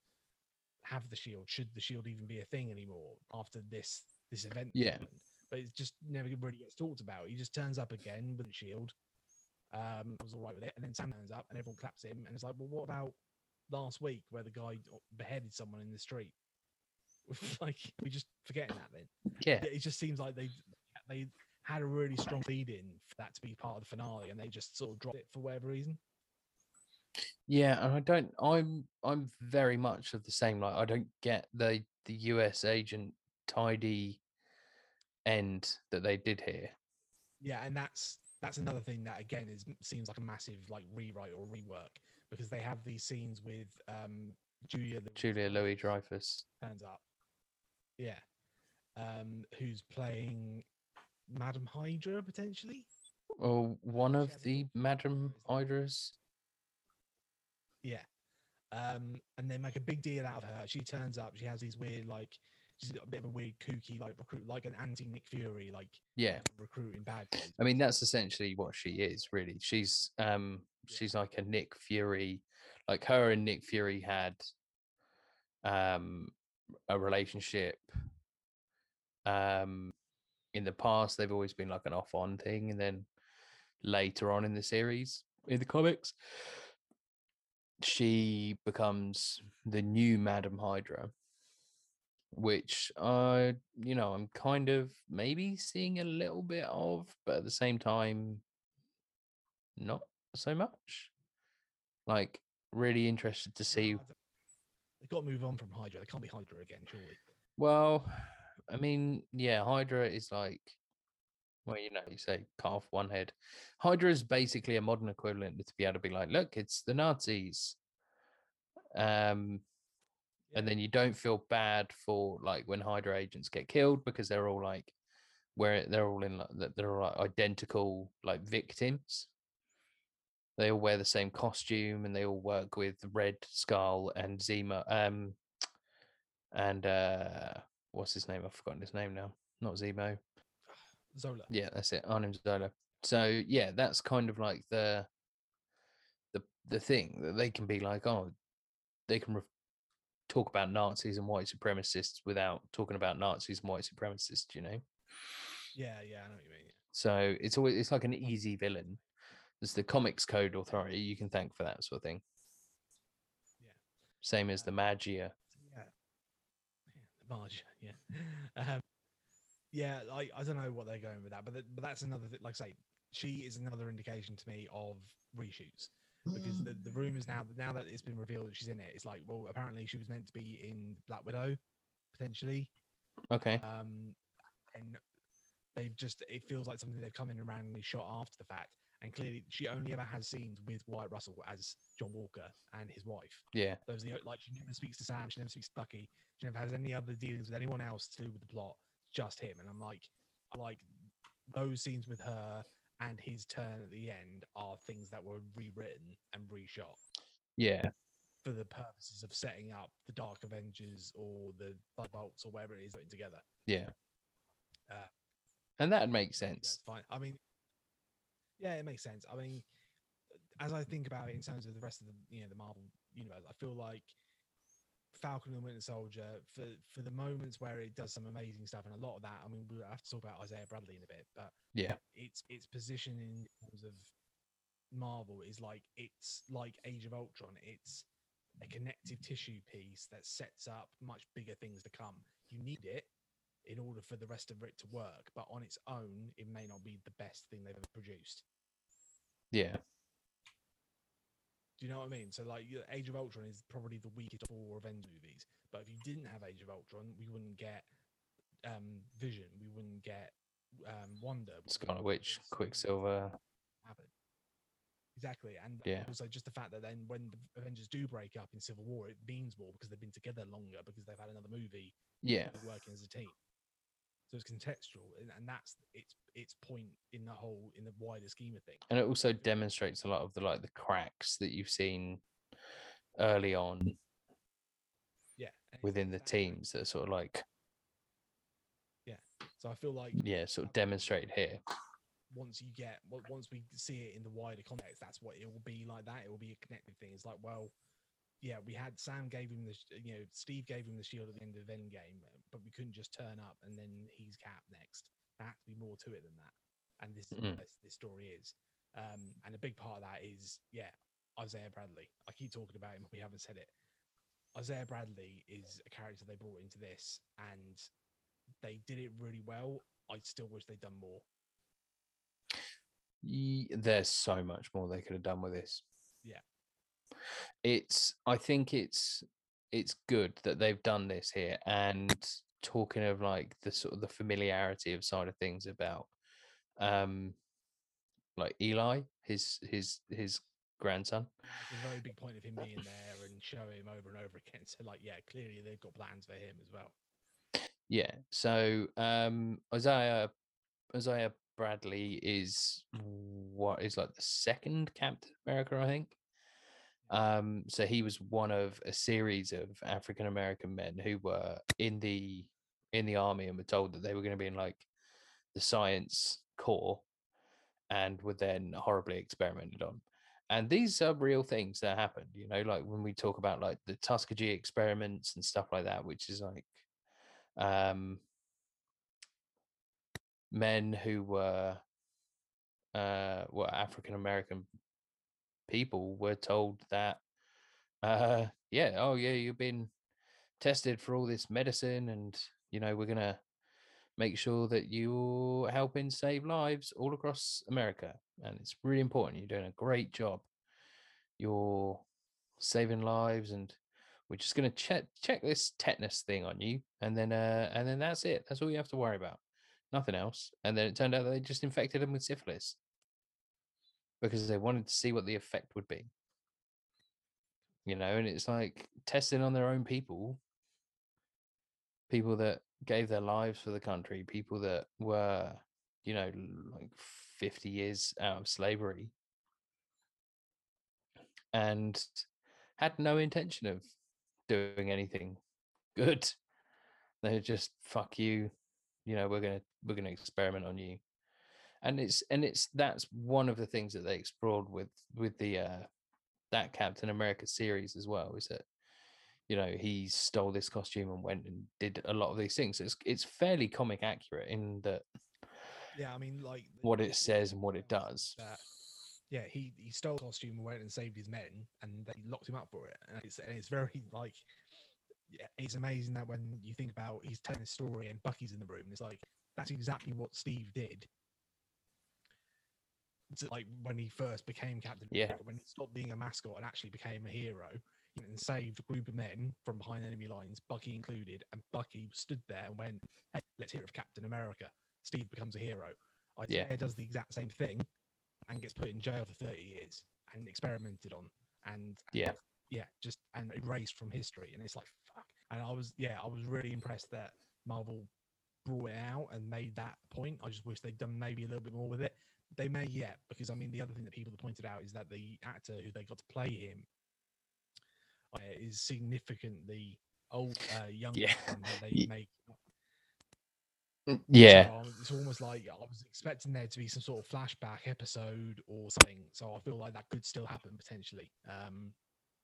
have the shield? Should the shield even be a thing anymore after this this event? Yeah. happened? But it just never really gets talked about. He just turns up again with the shield. Um, was all right with it, and then Sam turns up, and everyone claps him, and it's like, well, what about last week where the guy beheaded someone in the street? like we just forgetting that then yeah it just seems like they they had a really strong lead in for that to be part of the finale and they just sort of dropped it for whatever reason Yeah, and I don't. I'm I'm very much of the same. Like I don't get the the U.S. agent tidy end that they did here. yeah and that's that's another thing that again is seems like a massive like rewrite or rework because they have these scenes with um julia Julia Louis Dreyfus. turns up yeah um, who's playing Madam Hydra potentially. Or one of the Madam Hydras. Yeah. Um, and they make a big deal out of her. She turns up. She has these weird, like, she's a bit of a weird, kooky, like recruit, like an anti Nick Fury, like Yeah. recruiting bad guys. I mean, that's essentially what she is, really. She's um Yeah. she's like a Nick Fury, like her and Nick Fury had um a relationship. Um in the past they've always been like an off on thing, and then later on in the series, in the comics, she becomes the new Madam Hydra. Which I, you know, I'm kind of maybe seeing a little bit of, but at the same time, not so much. Like, really interested to see. They've got to move on from Hydra. They can't be Hydra again, surely. Well, I mean, yeah, Hydra is like, well, you know, you say cut off one head. Hydra is basically a modern equivalent to be able to be like, look, it's the Nazis. Um, and then you don't feel bad for like when Hydra agents get killed because they're all like, where they're all in like that they're all like identical like victims. They all wear the same costume and they all work with Red Skull and Zemo. Um, and uh, what's his name? I've forgotten his name now. Not Zemo. Zola. Yeah, that's it. Arnim Zola. So yeah, that's kind of like the the the thing that they can be like, oh, they can re- talk about Nazis and white supremacists without talking about Nazis and white supremacists. You know, Yeah, yeah, I know what you mean. so it's always it's like an easy villain. There's the Comics Code Authority you can thank for that sort of thing. Yeah. Same as the Um, Maggia. Yeah. yeah the Marge, yeah. Um, yeah, I, I don't know what they're going with that, but th- but that's another thing. Like I say, she is another indication to me of reshoots because the, the rumors now now that it's been revealed that she's in it, it's like well apparently she was meant to be in Black Widow potentially, Okay. um, and they've just it feels like something they've come in and randomly shot after the fact. And clearly, she only ever has scenes with Wyatt Russell as John Walker and his wife. Yeah. Those are the, like she never speaks to Sam, she never speaks to Bucky, she never has any other dealings with anyone else to do with the plot, just him. And I'm like, I like those scenes with her and his turn at the end are things that were rewritten and reshot Yeah. for the purposes of setting up the Dark Avengers or the Blood Bolts or whatever it is putting together. Yeah. Uh, and that makes sense. fine. I mean, yeah, it makes sense. I mean, as I think about it in terms of the rest of the you know the Marvel universe, I feel like Falcon and Winter Soldier for for the moments where it does some amazing stuff, and a lot of that. I mean, we'll have to talk about Isaiah Bradley in a bit, but Yeah. its its position in terms of Marvel is like it's like Age of Ultron. It's a connective tissue piece that sets up much bigger things to come. You need it in order for the rest of it to work, but on its own, it may not be the best thing they've ever produced. Yeah. Do you know what I mean? So, like, Age of Ultron is probably the weakest of all Avengers movies. But if you didn't have Age of Ultron, we wouldn't get um, Vision, we wouldn't get um, Wonder, Scarlet Witch, Quicksilver. happen. Exactly, and Yeah. also just the fact that then when the Avengers do break up in Civil War, it means more because they've been together longer because they've had another movie Yeah. working as a team. So it's contextual, and, and that's its its point in the whole in the wider scheme of things. and it also demonstrates a lot of the like the cracks that you've seen early on Yeah, within the teams that are sort of like Yeah. So I feel like yeah sort of demonstrate here once you get once we see it in the wider context, that's what it will be like. That it will be a connected thing. It's like, well, yeah, we had Sam gave him the you know Steve gave him the shield at the end of the Endgame, but we couldn't just turn up and then he's capped next. There has to be more to it than that. And this is Mm. what this, story is. Um, and a big part of that is yeah, Isaiah Bradley. I keep talking about him, but we haven't said it. Isaiah Bradley is a character they brought into this, and they did it really well. I still wish they'd done more. There's so much more they could have done with this Yeah. it's i think it's it's good that they've done this here and talking of like the sort of the familiarity of side of things about um like eli his his his grandson It's a very big point of him being there and show him over and over again. So, like, yeah, clearly they've got plans for him as well. Yeah. So um Isaiah Isaiah Bradley is what is like the second Captain America, I think. Um, so he was one of a series of African American men who were in the in the army and were told that they were going to be in like the science corps and were then horribly experimented on. And these are real things that happened, you know, like when we talk about like the Tuskegee experiments and stuff like that, which is like um men who were uh were African American people were told that uh yeah, oh yeah, you've been tested for all this medicine and you know, we're gonna make sure that you're helping save lives all across America. And it's really important. You're doing a great job. You're saving lives and we're just gonna check check this tetanus thing on you and then uh and then that's it. That's all you have to worry about. Nothing else. And then it turned out they just infected him with syphilis. Because they wanted to see what the effect would be. You know, and it's like testing on their own people people that gave their lives for the country, people that were, you know, like 50 years out of slavery and had no intention of doing anything good. They're just fuck you, you know, we're gonna we're gonna experiment on you. And it's and it's that's one of the things that they explored with with the uh that Captain America series as well, is that you know he stole this costume and went and did a lot of these things. It's it's fairly comic accurate in that Yeah, I mean, like what it says and what it does. That, yeah, he he stole costume and went and saved his men, and they locked him up for it. And it's and it's very like, yeah, it's amazing that when you think about he's telling a story and Bucky's in the room, it's like that's exactly what Steve did. Like when he first became Captain Yeah. America, when he stopped being a mascot and actually became a hero, and saved a group of men from behind enemy lines, Bucky included, and Bucky stood there and went, "Hey, let's hear of Captain America." Steve becomes a hero. Yeah. Does the exact same thing and gets put in jail for 30 years and experimented on and Yeah. yeah just and erased from history and it's like fuck and i was yeah i was really impressed that marvel brought it out and made that point i just wish they'd done maybe a little bit more with it they may yet because i mean the other thing that people have pointed out is that the actor who they got to play him uh, is significantly old uh younger Yeah. than they make Yeah. so it's almost like I was expecting there to be some sort of flashback episode or something. So I feel like that could still happen potentially. Um,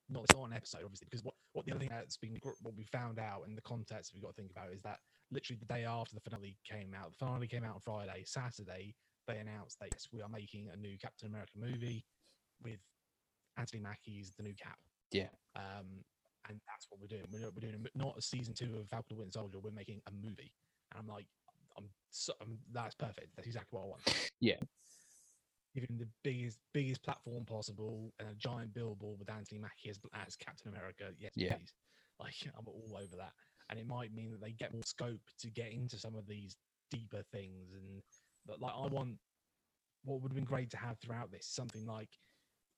not it's not an episode, obviously, because what, what the other thing that's been what we found out in the context we've got to think about is that literally the day after the finale came out, the finale came out on Friday. Saturday, they announced that yes, we are making a new Captain America movie with Anthony Mackie as the new Cap. Yeah. Um, and that's what we're doing. We're, we're doing a not a season two of Falcon and Winter Soldier. We're making a movie. And I'm like, I'm, so, I'm that's perfect. That's exactly what I want. Yeah. Him the biggest biggest platform possible and a giant billboard with Anthony Mackie as, as Captain America. Yes, Yeah. please. Like I'm all over that. And it might mean that they get more scope to get into some of these deeper things. And but like I want what would have been great to have throughout this something like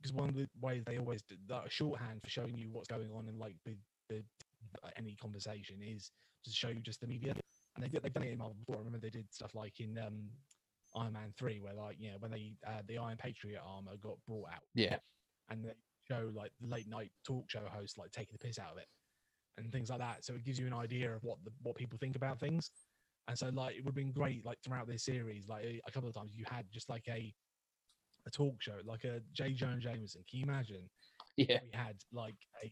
because one of the ways they always do that a shorthand for showing you what's going on in like the, the any conversation is to show you just the media and they did, they've done it in Marvel before. I remember they did stuff like in um, Iron Man three, where like you know when they uh, the Iron Patriot armor got brought out, Yeah. and they show like the late night talk show host like taking the piss out of it and things like that. So it gives you an idea of what the what people think about things. And so like it would have been great like throughout this series, like a a couple of times you had just like a a talk show, like a J. Jonah Jameson. Can you imagine Yeah. we had like a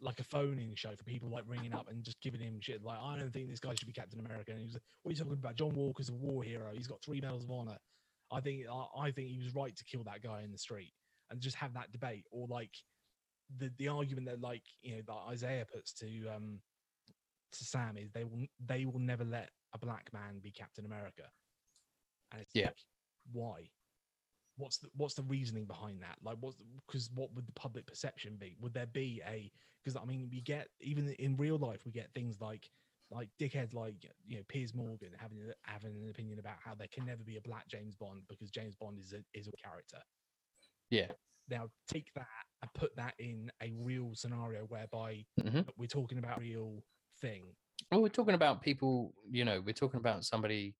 like a phone-in show for people like ringing up and just giving him shit like I don't think this guy should be Captain America and he was like, what are you talking about John Walker's a war hero he's got three medals of honor I think I, I think he was right to kill that guy in the street and just have that debate or like the the argument that like you know that Isaiah puts to um to Sam is they will they will never let a black man be Captain America and it's Yeah. like why what's the what's the reasoning behind that like what's because what would the public perception be would there be a because i mean we get even in real life we get things like like dickheads like you know piers morgan having having an opinion about how there can never be a black james bond because james bond is a is a character Yeah. now take that and put that in a real scenario whereby Mhm. we're talking about real thing Well, we're talking about people, you know, we're talking about somebody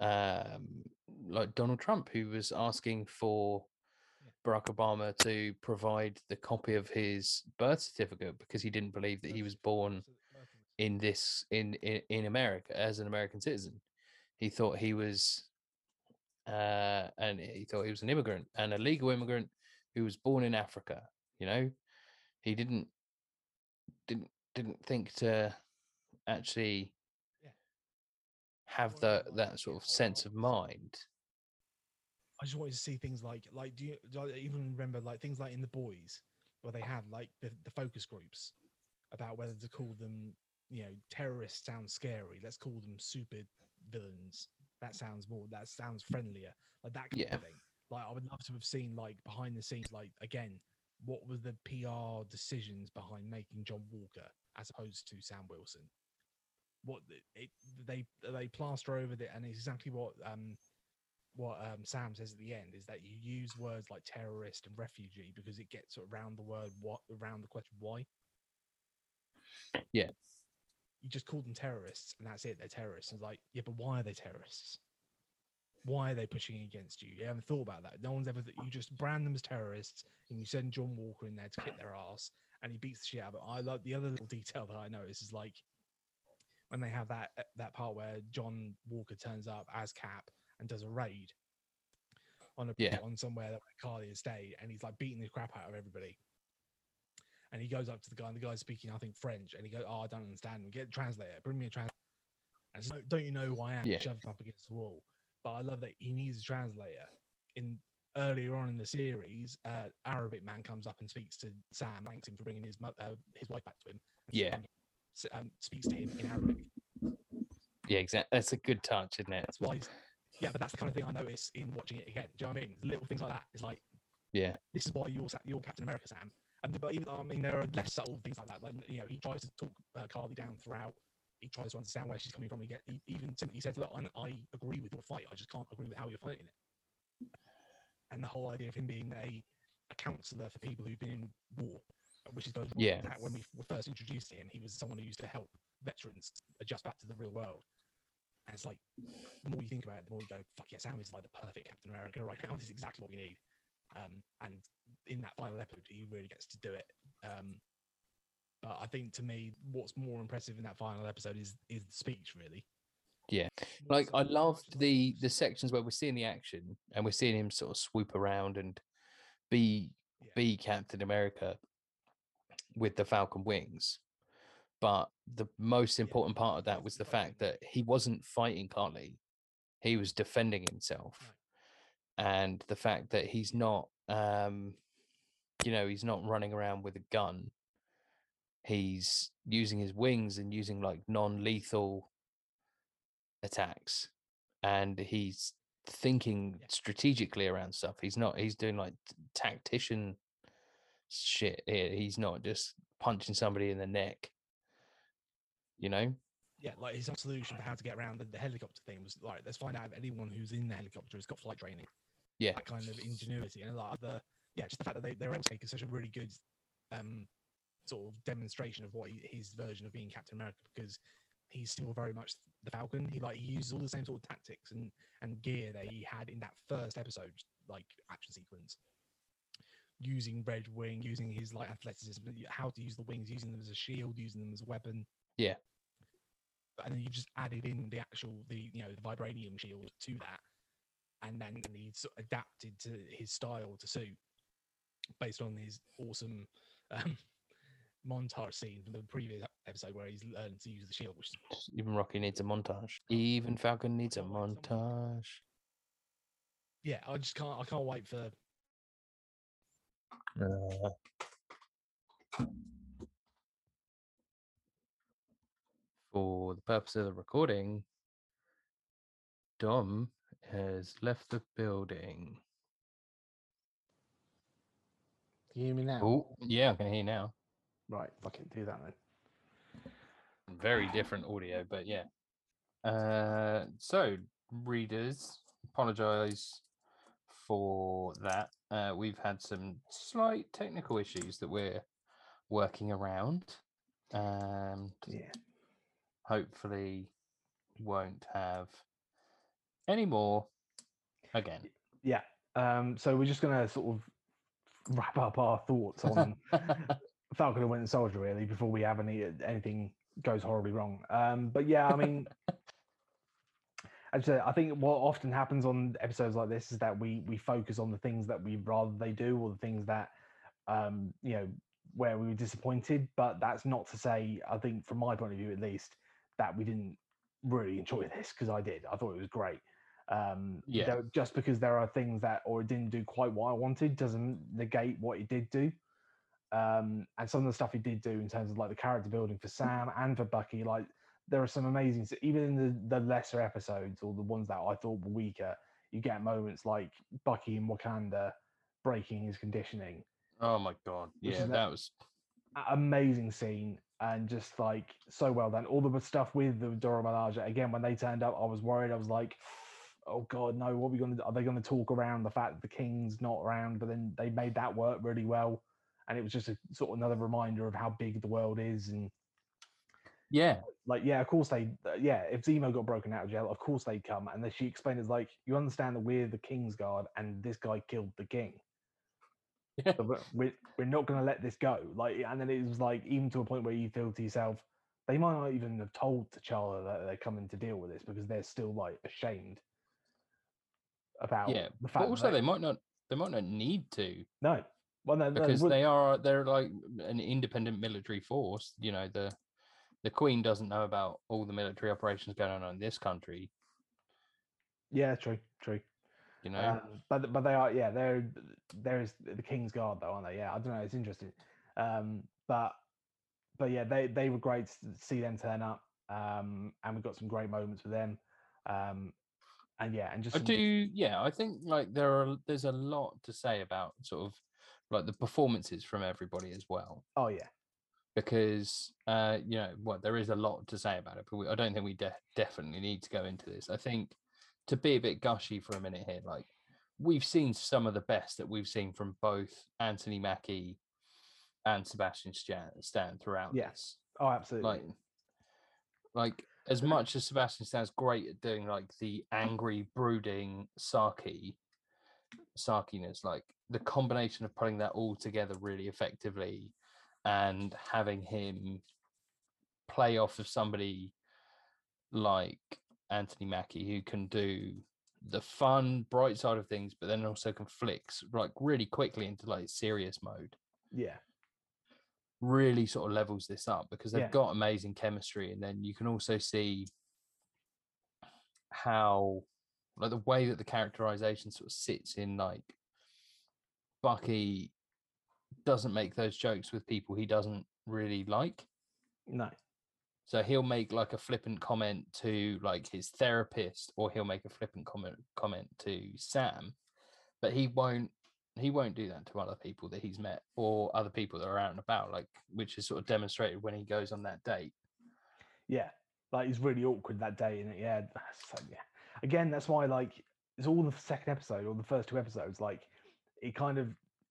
um, like Donald Trump, who was asking for Barack Obama to provide the copy of his birth certificate because he didn't believe that he was born in this in, in in America as an American citizen. He thought he was, uh, and he thought he was an immigrant, an illegal immigrant who was born in Africa. You know, he didn't didn't didn't think to actually have like, that sort of sense of mind. I just wanted to see things like like do you, do I even remember like things like in the boys where they had like the, the focus groups about whether to call them you know terrorists sounds scary let's call them super villains that sounds more that sounds friendlier like that kind Yeah. of thing like i would love to have seen like behind the scenes like again what were the pr decisions behind making john walker as opposed to sam wilson what it, they they plaster over it and it's exactly what um what um, Sam says at the end is that you use words like terrorist and refugee because it gets around the word what around the question why. Yeah. You just call them terrorists and that's it. They're terrorists. And it's like, yeah, but why are they terrorists? Why are they pushing against you? You haven't thought about that. No one's ever. You just brand them as terrorists and you send John Walker in there to kick their ass and he beats the shit out of it. I love the other little detail that I notice is like when they have that that part where John Walker turns up as Cap and does a raid on a Yeah. on somewhere that Karli has stayed, and he's like beating the crap out of everybody. And he goes up to the guy, and the guy's speaking, I think, French, and he goes, "Oh, I don't understand. Get a translator. Bring me a translator." And so, don't you know who I am? Yeah. Shove him up against the wall. But I love that he needs a translator. In earlier on in the series, uh, Arabic man comes up and speaks to Sam, thanks him for bringing his mo- uh, his wife back to him. Yeah. Um, speaks to him in Arabic. Yeah, exactly. That's a good touch, isn't it? That's why. Yeah, but that's the kind of thing I notice in watching it again. Do you know what I mean? Little things like that. It's like, Yeah. this is why you're you're Captain America, Sam. And but even I mean, there are less subtle things like that. Like you know, he tries to talk uh, Karli down throughout. He tries to understand where she's coming from. He get he even simply says, "Look, I, I agree with your fight. I just can't agree with how you're fighting it." And the whole idea of him being a a counselor for people who've been in war, which is Yeah. when we were first introduced to him, he was someone who used to help veterans adjust back to the real world. And it's like, the more you think about it, the more you go, fuck yeah, Sam is like the perfect Captain America right now. This is exactly what we need. Um, and in that final episode, he really gets to do it. Um, but I think to me, what's more impressive in that final episode is is the speech, really. Yeah. Like I loved the the sections where we're seeing the action and we're seeing him sort of swoop around and be Yeah. be Captain America with the Falcon wings. But the most important part of that was the the fact that he wasn't fighting Karli. He was defending himself. And the fact that he's not um you know, he's not running around with a gun. He's using his wings and using like non-lethal attacks and he's thinking strategically around stuff. He's not he's doing like tactician shit here. He's not just punching somebody in the neck. You know? Yeah, like his solution for how to get around the, the helicopter thing was like, let's find out if anyone who's in the helicopter has got flight training. Yeah. That kind of ingenuity and like the yeah, just the fact that they, they're able to make such a really good um sort of demonstration of what he, his version of being Captain America because he's still very much the Falcon. He like he uses all the same sort of tactics and and gear that he had in that first episode, like action sequence. Using Red Wing, using his like athleticism, how to use the wings, using them as a shield, using them as a weapon Yeah. and then you just added in the actual the you know the vibranium shield to that and then and he sort of adapted to his style to suit based on his awesome um, montage scene from the previous episode where he's learned to use the shield which is Even Rocky needs a montage. Even Falcon needs a can't wait for someone- montage. yeah i just can't i can't wait for Uh, for the purpose of the recording, Dom has left the building. Do you hear me now? Oh, yeah, I can hear you now. Right, fucking do that then. Very different audio, but yeah. Uh, so, readers, apologize for that. Uh, we've had some slight technical issues that we're working around. Um, Yeah. hopefully won't have any more again. Yeah. Um, so we're just gonna sort of wrap up our thoughts on Falcon and Winter Soldier really before we have any anything goes horribly wrong. Um, but yeah, I mean, as I said, I think what often happens on episodes like this is that we we focus on the things that we rather they do or the things that um, you know where we were disappointed. But that's not to say, I think from my point of view at least, that we didn't really enjoy this because I did. I thought it was great. Um, Yeah. just because there are things that or it didn't do quite what I wanted doesn't negate what it did do. Um, and some of the stuff he did do in terms of like the character building for Sam and for Bucky, like there are some amazing, even in the, the lesser episodes or the ones that I thought were weaker, you get moments like Bucky in Wakanda breaking his conditioning. oh my god. Yeah, that was Amazing scene and just like so well done. All the stuff with the Dora Milaje, again, when they turned up, I was worried. I was like, oh God, no, what are we to? Are they going to talk around the fact that the king's not around? But then they made that work really well. And it was just a sort of another reminder of how big the world is and yeah. like yeah of course they uh, yeah if zemo got broken out of jail of course they'd come and then she explained it's like you understand that we're the king's guard and this guy killed the king Yeah. so we're, we're, not going to let this go like and then it was like even to a point where you feel to yourself they might not even have told T'Challa that they're coming to deal with this because they're still like ashamed about Yeah. the But also that they might not they might not need to no well no, because they are they're like an independent military force. You know, the the Queen doesn't know about all the military operations going on in this country. yeah true true You know, Um, but but they are yeah they're there's the King's Guard though aren't they yeah I don't know it's interesting um, but but yeah they they were great to see them turn up um, and we got some great moments with them um, and yeah and just I do. Yeah, I think like there are there's a lot to say about sort of like the performances from everybody as well. oh yeah. Because uh you know what there is a lot to say about it but we, i don't think we de- definitely need to go into this. I think to be a bit gushy for a minute here like we've seen some of the best that we've seen from both anthony mackie and sebastian stan, throughout Yeah, oh absolutely. Like like as much as sebastian stan's great at doing like the angry brooding sarky sarkiness like the combination of putting that all together really effectively and having him play off of somebody like anthony mackie who can do the fun bright side of things but then also can flicks like really quickly into like serious mode yeah really sort of levels this up because they've Yeah. got amazing chemistry and then you can also see how like the way that the characterization sort of sits in like Bucky doesn't make those jokes with people he doesn't really like. No. So he'll make like a flippant comment to like his therapist or he'll make a flippant comment comment to Sam but he won't he won't do that to other people that he's met or other people that are out and about like which is sort of demonstrated when he goes on that date. Yeah like it's really awkward that day and yeah so yeah. Again that's why like it's all the second episode or the first two episodes like it kind of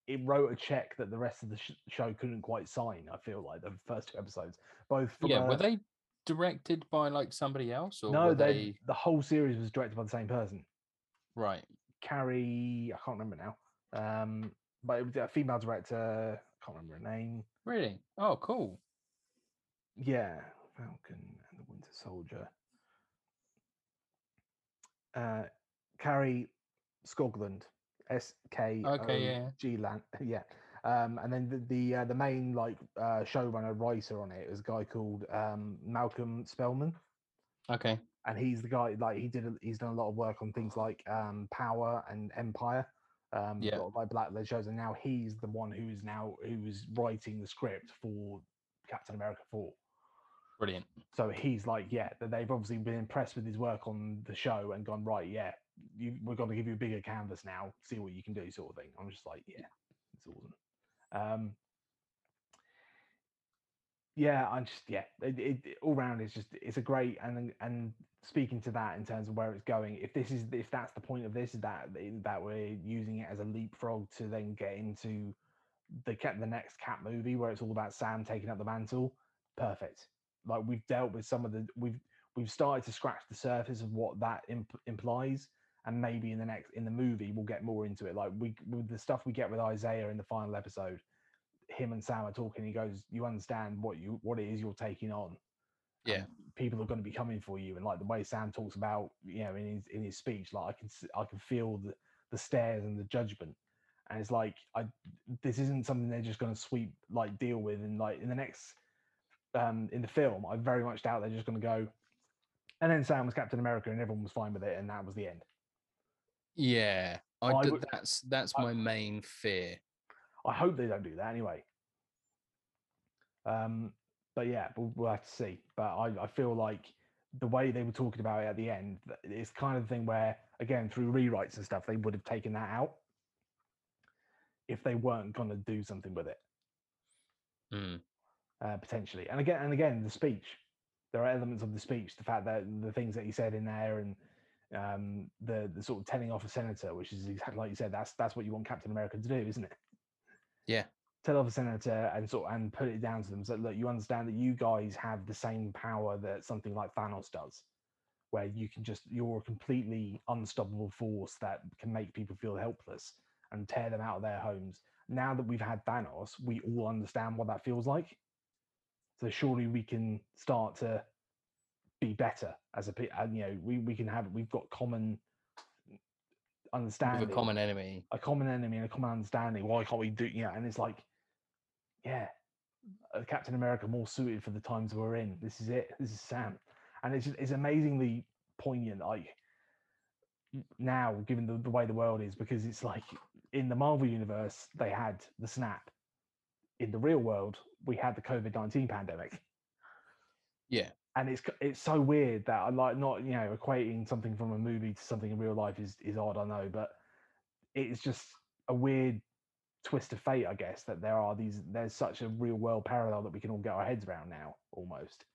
it wrote a check that the rest of the sh- show couldn't quite sign i feel like the first two episodes both from yeah were they directed by like somebody else or no were they, they the whole series was directed by the same person. Right. Kari i can't remember now um but it was a female director i can't remember her name. Really? Oh cool. Yeah falcon and the winter soldier. Uh Kari Skogland s k yeah. g land yeah. Um and then the the, uh, the main like uh showrunner writer on it is a guy called um malcolm spellman. Okay. And he's the guy like he did a, he's done a lot of work on things like um power and empire um Yeah. a lot of, like black shows and now he's the one who is now who's writing the script for captain america 4 brilliant. So he's like yeah that they've obviously been impressed with his work on the show and gone right yeah you, we're going to give you a bigger canvas now see what you can do sort of thing. I'm just like yeah it's awesome. Um yeah i'm just yeah it, it, all round it's just it's a great and and speaking to that in terms of where it's going if this is if that's the point of this is that that we're using it as a leapfrog to then get into the cat the next cat movie where it's all about sam taking up the mantle perfect. Like we've dealt with some of the we've we've started to scratch the surface of what that imp- implies and maybe in the next in the movie we'll get more into it. Like we with the stuff we get with isaiah in the final episode him and sam are talking he goes you understand what you what it is you're taking on Yeah. people are going to be coming for you. And like the way sam talks about you know in his in his speech like i can i can feel the, the stares and the judgment. And it's like i this isn't something they're just going to sweep like deal with. And like in the next um in the film i very much doubt they're just going to go and then sam was captain america and everyone was fine with it and that was the end Yeah, I, I would- that's that's I- my main fear. I hope they don't do that anyway. Um, but yeah, we'll, we'll have to see. But I, I feel like the way they were talking about it at the end, it's kind of the thing where, again, through rewrites and stuff, they would have taken that out if they weren't going to do something with it Mm. uh, potentially. And again, and again, the speech. There are elements of the speech, the fact that the things that he said in there, and um, the the sort of telling off a senator, which is exactly like you said. That's that's what you want Captain America to do, isn't it? Yeah. Tell off a senator and sort and put it down to them so look, you understand that you guys have the same power that something like Thanos does, where you can just you're a completely unstoppable force that can make people feel helpless and tear them out of their homes. Now that we've had Thanos, we all understand what that feels like. So surely we can start to be better as a and you know we we can have we've got common understanding a common enemy. a common enemy and a common understanding. Why can't we do? You know, and it's like, yeah, uh, Captain America more suited for the times we're in. This is it. This is Sam, and it's it's amazingly poignant. Like now, given the, the way the world is, because it's like in the Marvel universe they had the snap. In the real world, we had the COVID nineteen pandemic Yeah, and it's it's so weird that I like not you know equating something from a movie to something in real life is is odd I know but it's just a weird twist of fate I guess that there are these there's such a real world parallel that we can all get our heads around now almost.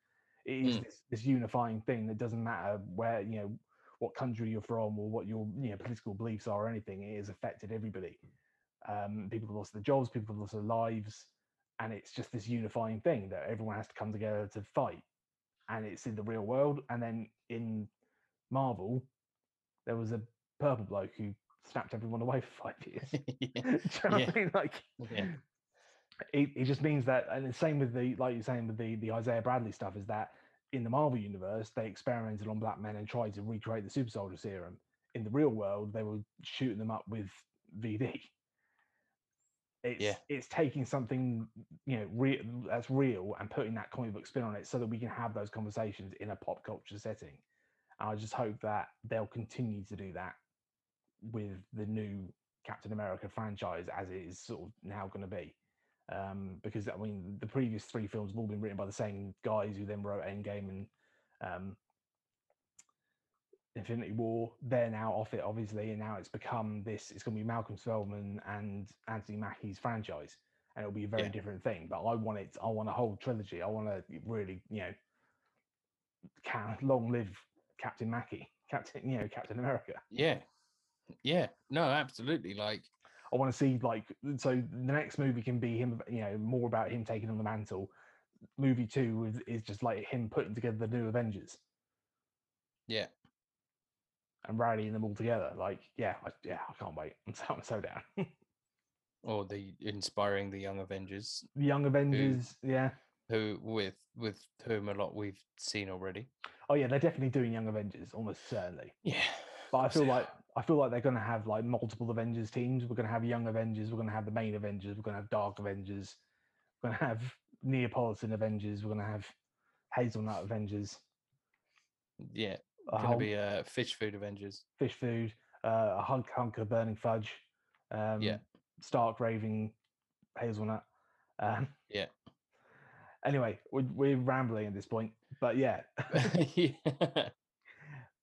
It is Mm. this, this unifying thing that doesn't matter where you know what country you're from or what your you know political beliefs are or anything it has affected everybody. Um, people have lost their jobs people have lost their lives and it's just this unifying thing that everyone has to come together to fight and it's in the real world. And then in Marvel, there was a purple bloke who snapped everyone away for five years. yeah, Do you know what I mean? Like, yeah, it, it just means that, and the same with the, like you're saying with the the Isaiah Bradley stuff, is that in the Marvel universe they experimented on black men and tried to recreate the super soldier serum. In the real world, they were shooting them up with VD. It's it's taking something you know real that's real and putting that comic book spin on it so that we can have those conversations in a pop culture setting. And I just hope that they'll continue to do that with the new Captain America franchise as it is sort of now going to be. Um, because I mean, the previous three films have all been written by the same guys who then wrote Endgame and um, Infinity War. They're now off it, obviously, and now it's become this. It's going to be Malcolm Spellman and Anthony Mackie's franchise, and it'll be a very Yeah. different thing. But I want it. I want a whole trilogy. I want to really, you know, can long live Captain Mackie, Captain, you know, Captain America. yeah, yeah. No, absolutely. Like, I want to see like so the next movie can be him, you know, more about him taking on the mantle. Movie two is, is just like him putting together the new Avengers yeah, and rallying them all together. Like, yeah, I, yeah, I can't wait. I'm so, I'm so down. or the inspiring the young Avengers, the Young Avengers, yeah. who with with whom a lot we've seen already. Oh yeah, they're definitely doing Young Avengers, almost certainly. Yeah, But I feel like. I feel like they're going to have like multiple Avengers teams. We're going to have Young Avengers. We're going to have the main Avengers. We're going to have Dark Avengers. We're going to have Neapolitan Avengers. We're going to have Hazelnut Avengers. yeah. A Gonna be uh, fish food Avengers. fish food. Uh, a hunk hunk of burning fudge. Um, Stark raving hazelnut. Um, Yeah. Anyway, we're, we're rambling at this point, but yeah, yeah.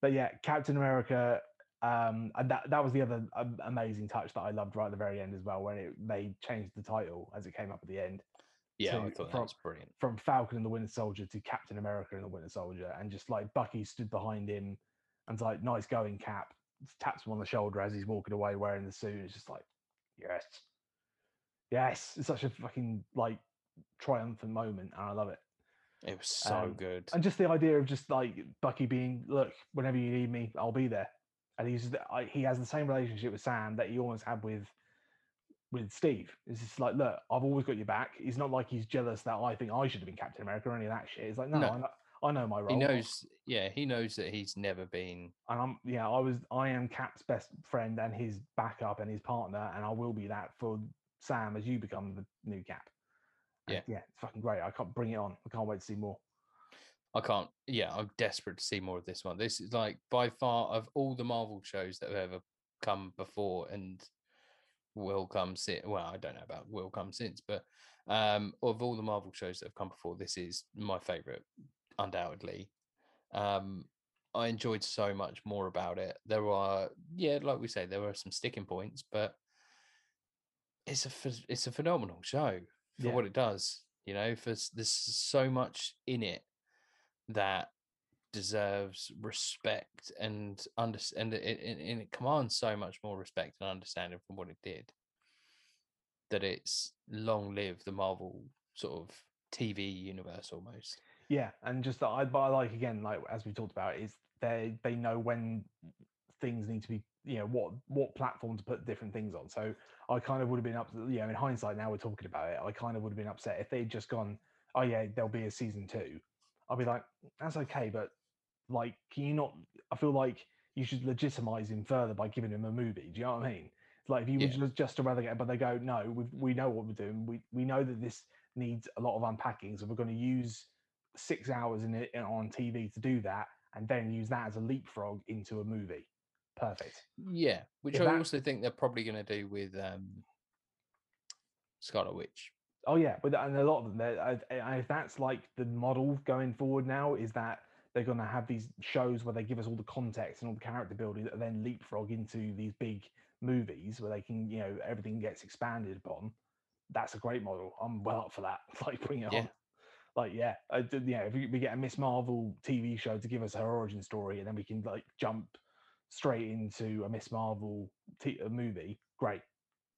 but yeah, Captain America. Um, and that that was the other um, amazing touch that I loved right at the very end as well, when it they changed the title as it came up at the end Yeah, I to- thought that from- was brilliant. from Falcon and the Winter Soldier to Captain America and the Winter Soldier, and just like Bucky stood behind him and's like, "Nice going, Cap." Taps him on the shoulder as he's walking away wearing the suit. It's just like, yes, yes. It's such a fucking like triumphant moment, and I love it. It was so Um, good. and just the idea of just like Bucky being, look, whenever you need me, I'll be there. And he's I, he has the same relationship with Sam that he almost had with with Steve. It's just like, look, I've always got your back. He's not like he's jealous that I think I should have been Captain America or any of that shit. It's like, no, No. I, know, I know my role. He knows, yeah, he knows that he's never been. and I'm yeah, I was I am Cap's best friend and his backup and his partner, and I will be that for Sam as you become the new Cap. And Yeah. yeah, it's fucking great. I can't bring it on. I can't wait to see more. I can't. Yeah, I'm desperate to see more of this one. This is like by far of all the Marvel shows that have ever come before and will come since. Well, I don't know about will come since, but um, of all the Marvel shows that have come before, this is my favorite, undoubtedly. Um, I enjoyed so much more about it. There are, yeah, like we say, there were some sticking points, but it's a it's a phenomenal show for Yeah. what it does. You know, for there's so much in it that deserves respect and under and it, and it commands so much more respect and understanding from what it did that it's long live the marvel sort of tv universe almost Yeah, and just that I but I like again, like as we talked about, is they they know when things need to be, you know, what what platform to put different things on. So I kind of would have been up, you know, in hindsight now we're talking about it. I kind of would have been upset if they'd just gone, oh yeah, there'll be a season two. I'll be like, that's okay, but like, can you not? I feel like you should legitimize him further by giving him a movie. Do you know what I mean? It's like if you Yeah. was just just to rather get, but they go, no, we we know what we're doing. We we know that this needs a lot of unpacking, so we're going to use six hours in it on TV to do that, and then use that as a leapfrog into a movie. Perfect. yeah which If i that- also think they're probably going to do with um scarlet witch Oh yeah, but and a lot of them. they're- I- I- If that's like the model going forward now, is that they're going to have these shows where they give us all the context and all the character building that then leapfrog into these big movies where they can, you know, everything gets expanded upon. That's a great model. I'm well up for that. Like bring it Yeah. on. Like yeah, I did- yeah. If we, we get a Miss Marvel TV show to give us her origin story, and then we can like jump straight into a Miss Marvel t- a movie, great.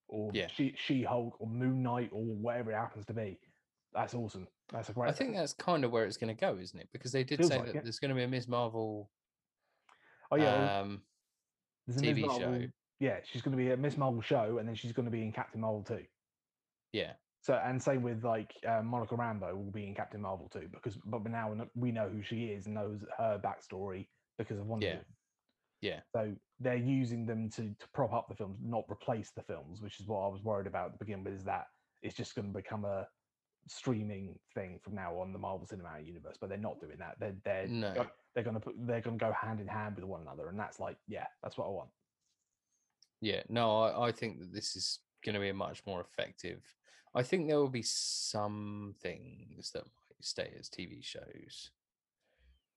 Or Yeah. she She Hulk or Moon Knight or whatever it happens to be. That's awesome. That's a great. i think that's kind of where it's going to go isn't it because they did Feels say like that it. there's going to be a ms marvel Oh yeah, um there's a Ms. TV show. Marvel- Yeah, she's going to be a Miss Marvel show, and then she's going to be in Captain Marvel too. yeah So and same with like uh, Monica Rambeau will be in Captain Marvel too because but now we we know who she is and knows her backstory because of Wonder Yeah. Woman. Yeah. So they're using them to to prop up the films, not replace the films, which is what I was worried about at the beginning. But is that it's just going to become a streaming thing from now on the Marvel Cinematic Universe? But they're not doing that. They're they're No. go- they're to put they're to go hand in hand with one another, and that's like yeah, that's what I want. Yeah, no, I, I think that this is going to be a much more effective. I think there will be some things that might stay as TV shows,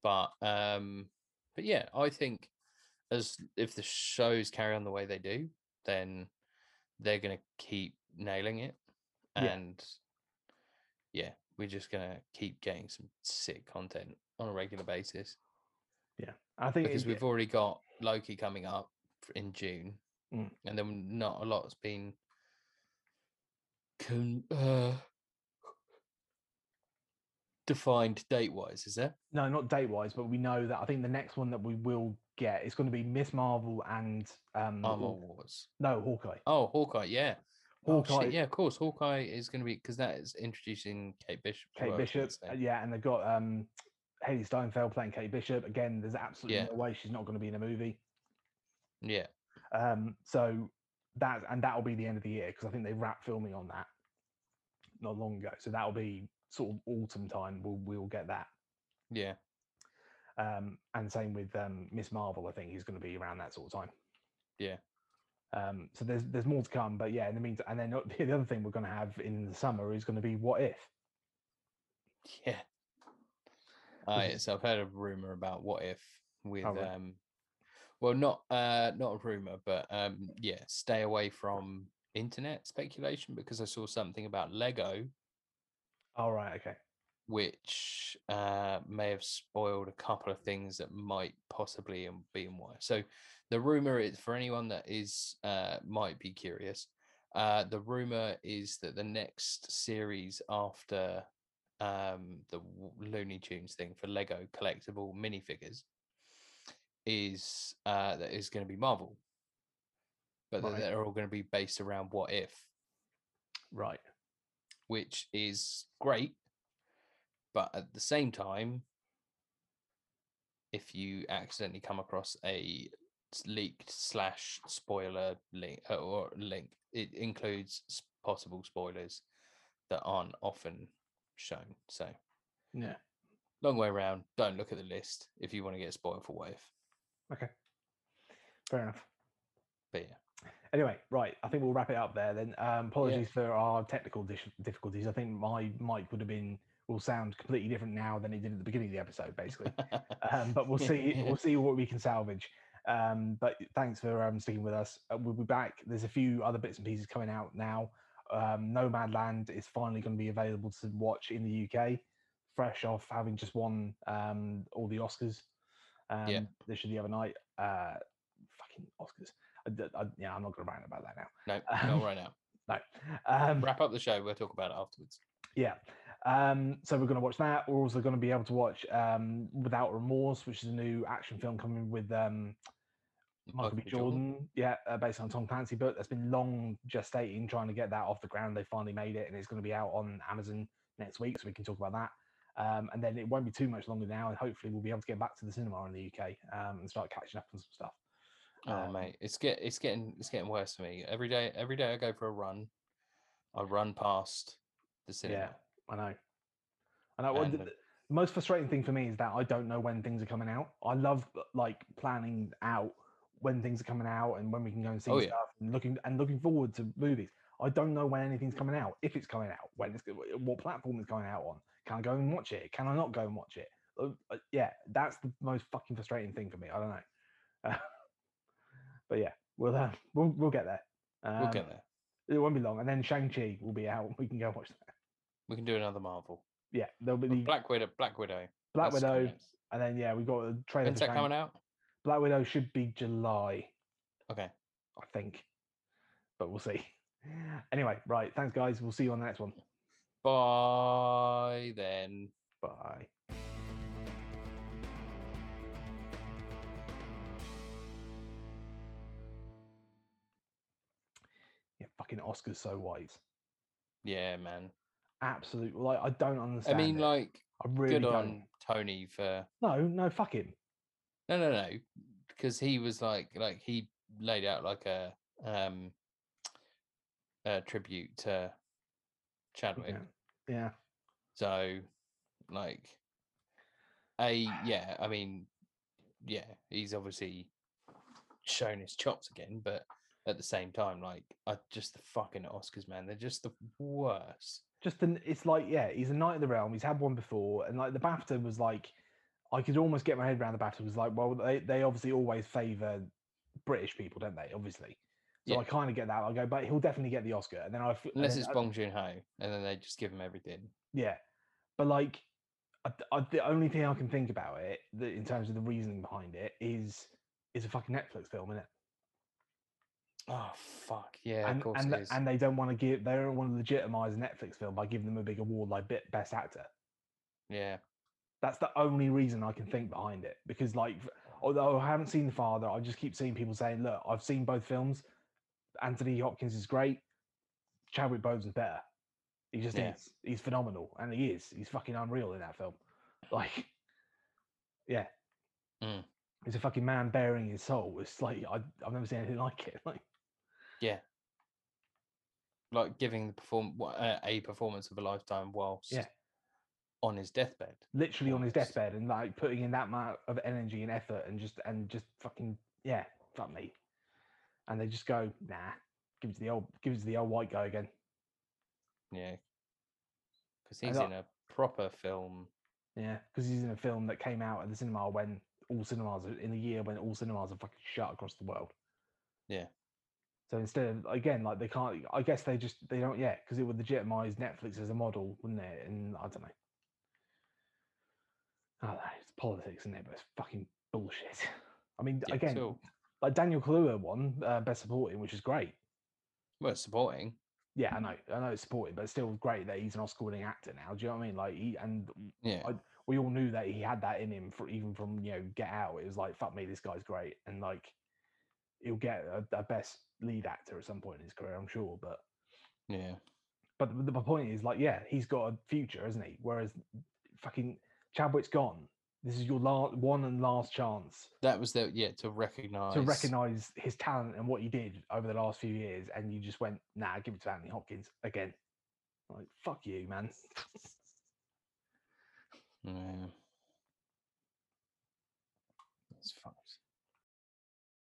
but um, but yeah, I think as if the shows carry on the way they do, then they're going to keep nailing it, and yeah, we're just going to keep getting some sick content on a regular basis Yeah, I think because it- we've already got Loki coming up in June, Mm. and then not a lot's been con- uh, defined date wise, is there? No, not date wise, but we know that I think the next one that we will get is going to be Miss Marvel and um Armor Wars. no Hawkeye. Oh, Hawkeye, yeah. Oh, shit, yeah, of course. Hawkeye is going to be because that is introducing Kate Bishop. Kate well, I was gonna Bishop, yeah, and they've got um Hailee Steinfeld playing Kate Bishop. Again, there's absolutely Yeah. no way she's not going to be in a movie. Yeah, Um, so that and that'll be the end of the year because I think they wrapped filming on that not long ago. So that'll be sort of autumn time. We'll we'll get that. yeah, Um, and same with um, Miss Marvel. I think is going to be around that sort of time. yeah. Um, so there's there's more to come, but yeah, in the meantime, and then the other thing we're going to have in the summer is going to be what if. Yeah. Uh, yes, I've heard a rumor about what if with Oh, really? um well not uh not a rumor, but um yeah, stay away from internet speculation because I saw something about Lego All right, okay. which uh may have spoiled a couple of things that might possibly be in wire. So the rumor is for anyone that is uh might be curious, uh the rumor is that the next series after um, the Looney Tunes thing for Lego collectible minifigures is uh, that is going to be Marvel, but Right. they're all going to be based around What If, Right. which is great, but at the same time, if you accidentally come across a leaked slash spoiler link uh, or link, it includes possible spoilers that aren't often shown. So Yeah. long way around. Don't look at the list if you want to get spoiled for Wave. Okay. Fair enough. But yeah, Anyway, right. I think we'll wrap it up there then. Um, apologies for our technical difficulties. I think my mic would have been will sound completely different now than it did at the beginning of the episode, basically. um, but we'll see. We'll see what we can salvage. Um, but thanks for um, sticking with us. Uh, we'll be back. There's a few other bits and pieces coming out now. Um, Nomadland is finally going to be available to watch in the UK, fresh off having just won um, all the Oscars. Um, Yeah. Literally the other night. Uh, fucking Oscars. I I- yeah, I'm not going to rant about that now. no, Um, not right now. No. Um, Wrap up the show. We'll talk about it afterwards. yeah. Um, so we're going to watch that. We're also going to be able to watch um, Without Remorse, which is a new action film coming with um, Michael B. Jordan. Yeah, uh, based on Tom Clancy book that's been long gestating, trying to get that off the ground. They finally made it, and it's going to be out on Amazon next week, so we can talk about that. Um, and then it won't be too much longer now, and hopefully we'll be able to get back to the cinema in the UK um, and start catching up on some stuff. Oh Um, mate, it's get it's getting it's getting worse for me. Every day every day I go for a run, I run past the cinema. Yeah, I know. I know. And the, the- most frustrating thing for me is that I don't know when things are coming out. I love uh, like planning out when things are coming out and when we can go and see Oh, yeah. stuff and looking and looking forward to movies. I don't know when anything's coming out. If it's coming out, when it's what platform it's going out on. Can I go and watch it? Can I not go and watch it? Uh, uh, yeah, that's the most fucking frustrating thing for me. I don't know. Uh, but yeah, we'll uh, we'll we'll get there. Um, We'll get there. It won't be long, and then Shang Chi will be out. We can go watch that. We can do another Marvel. Yeah, there'll be the Black Widow. Black Widow. Black that's Widow, and then yeah, we got a trailer. When's for that Shang- coming out? Black Widow should be July, Okay. I think, but we'll see. Anyway, right. Thanks, guys. We'll see you on the next one. Bye then. Bye. Yeah, fucking Oscars so white. Yeah, man. Absolute. Like I don't understand. I mean, it. like, I really good don't. on Tony for No, no, fuck him. no, no, no, because he was like, like he laid out like a um a tribute to Chadwick. Yeah. yeah. So, like, a yeah, I mean, yeah, he's obviously shown his chops again, but at the same time, like, I just the fucking Oscars, man, they're just the worst. Just an it's like yeah he's a knight of the realm he's had one before and like the bafta was like i could almost get my head around the bafta was like well they, they obviously always favor british people don't they obviously so Yeah. i kind of get that i go but he'll definitely get the oscar and then i Unless then it's I- Bong Joon Ho, and then they just give him everything. yeah but like I, I, the only thing i can think about it that in terms of the reasoning behind it is is a fucking netflix film isn't it Oh fuck yeah, and of course and, and they don't want to give they don't want to legitimize a netflix film by giving them a big award like best actor yeah, That's the only reason I can think behind it. Because, like, although I haven't seen The Father, I just keep seeing people saying, "Look, I've seen both films. Anthony Hopkins is great. Chadwick Boseman's better. He just Yeah. is. He's phenomenal, and he is. He's fucking unreal in that film. Like, yeah, Mm. he's a fucking man bearing his soul. It's like I, I've never seen anything like it. Like, yeah. Like giving the perform uh, a performance of a lifetime whilst on his deathbed. literally on his deathbed, and like putting in that amount of energy and effort, and just and just fucking yeah, fuck me. And they just go, nah, give it to the old, give it to the old white guy again. Yeah, because he's in a proper film. Yeah, because he's in a film that came out at the cinema when all cinemas in a year when all cinemas are fucking shut across the world. Yeah. So instead of again, like they can't. I guess they just they don't yet because it would legitimize Netflix as a model, wouldn't it? And I don't know. I don't know. It's politics, isn't it? But it's fucking bullshit. I mean, Yeah, again, so- like Daniel Kaluuya won uh, Best Supporting, which is great. Well, supporting. yeah, I know, I know it's supported, but it's still great that he's an Oscar-winning actor now. Do you know what I mean? Like, he and Yeah. I- we all knew that he had that in him for even from you know Get Out. It was like, fuck me, this guy's great, and like he'll get a, a best lead actor at some point in his career, I'm sure. But Yeah. but the, the point is, like, yeah, he's got a future, isn't he? Whereas fucking Chadwick's gone. This is your last one and last chance That was the yeah to recognize to recognize his talent and what he did over the last few years, and you just went, nah, give it to Anthony Hopkins again. Like, fuck you, man. Yeah. That's fucked.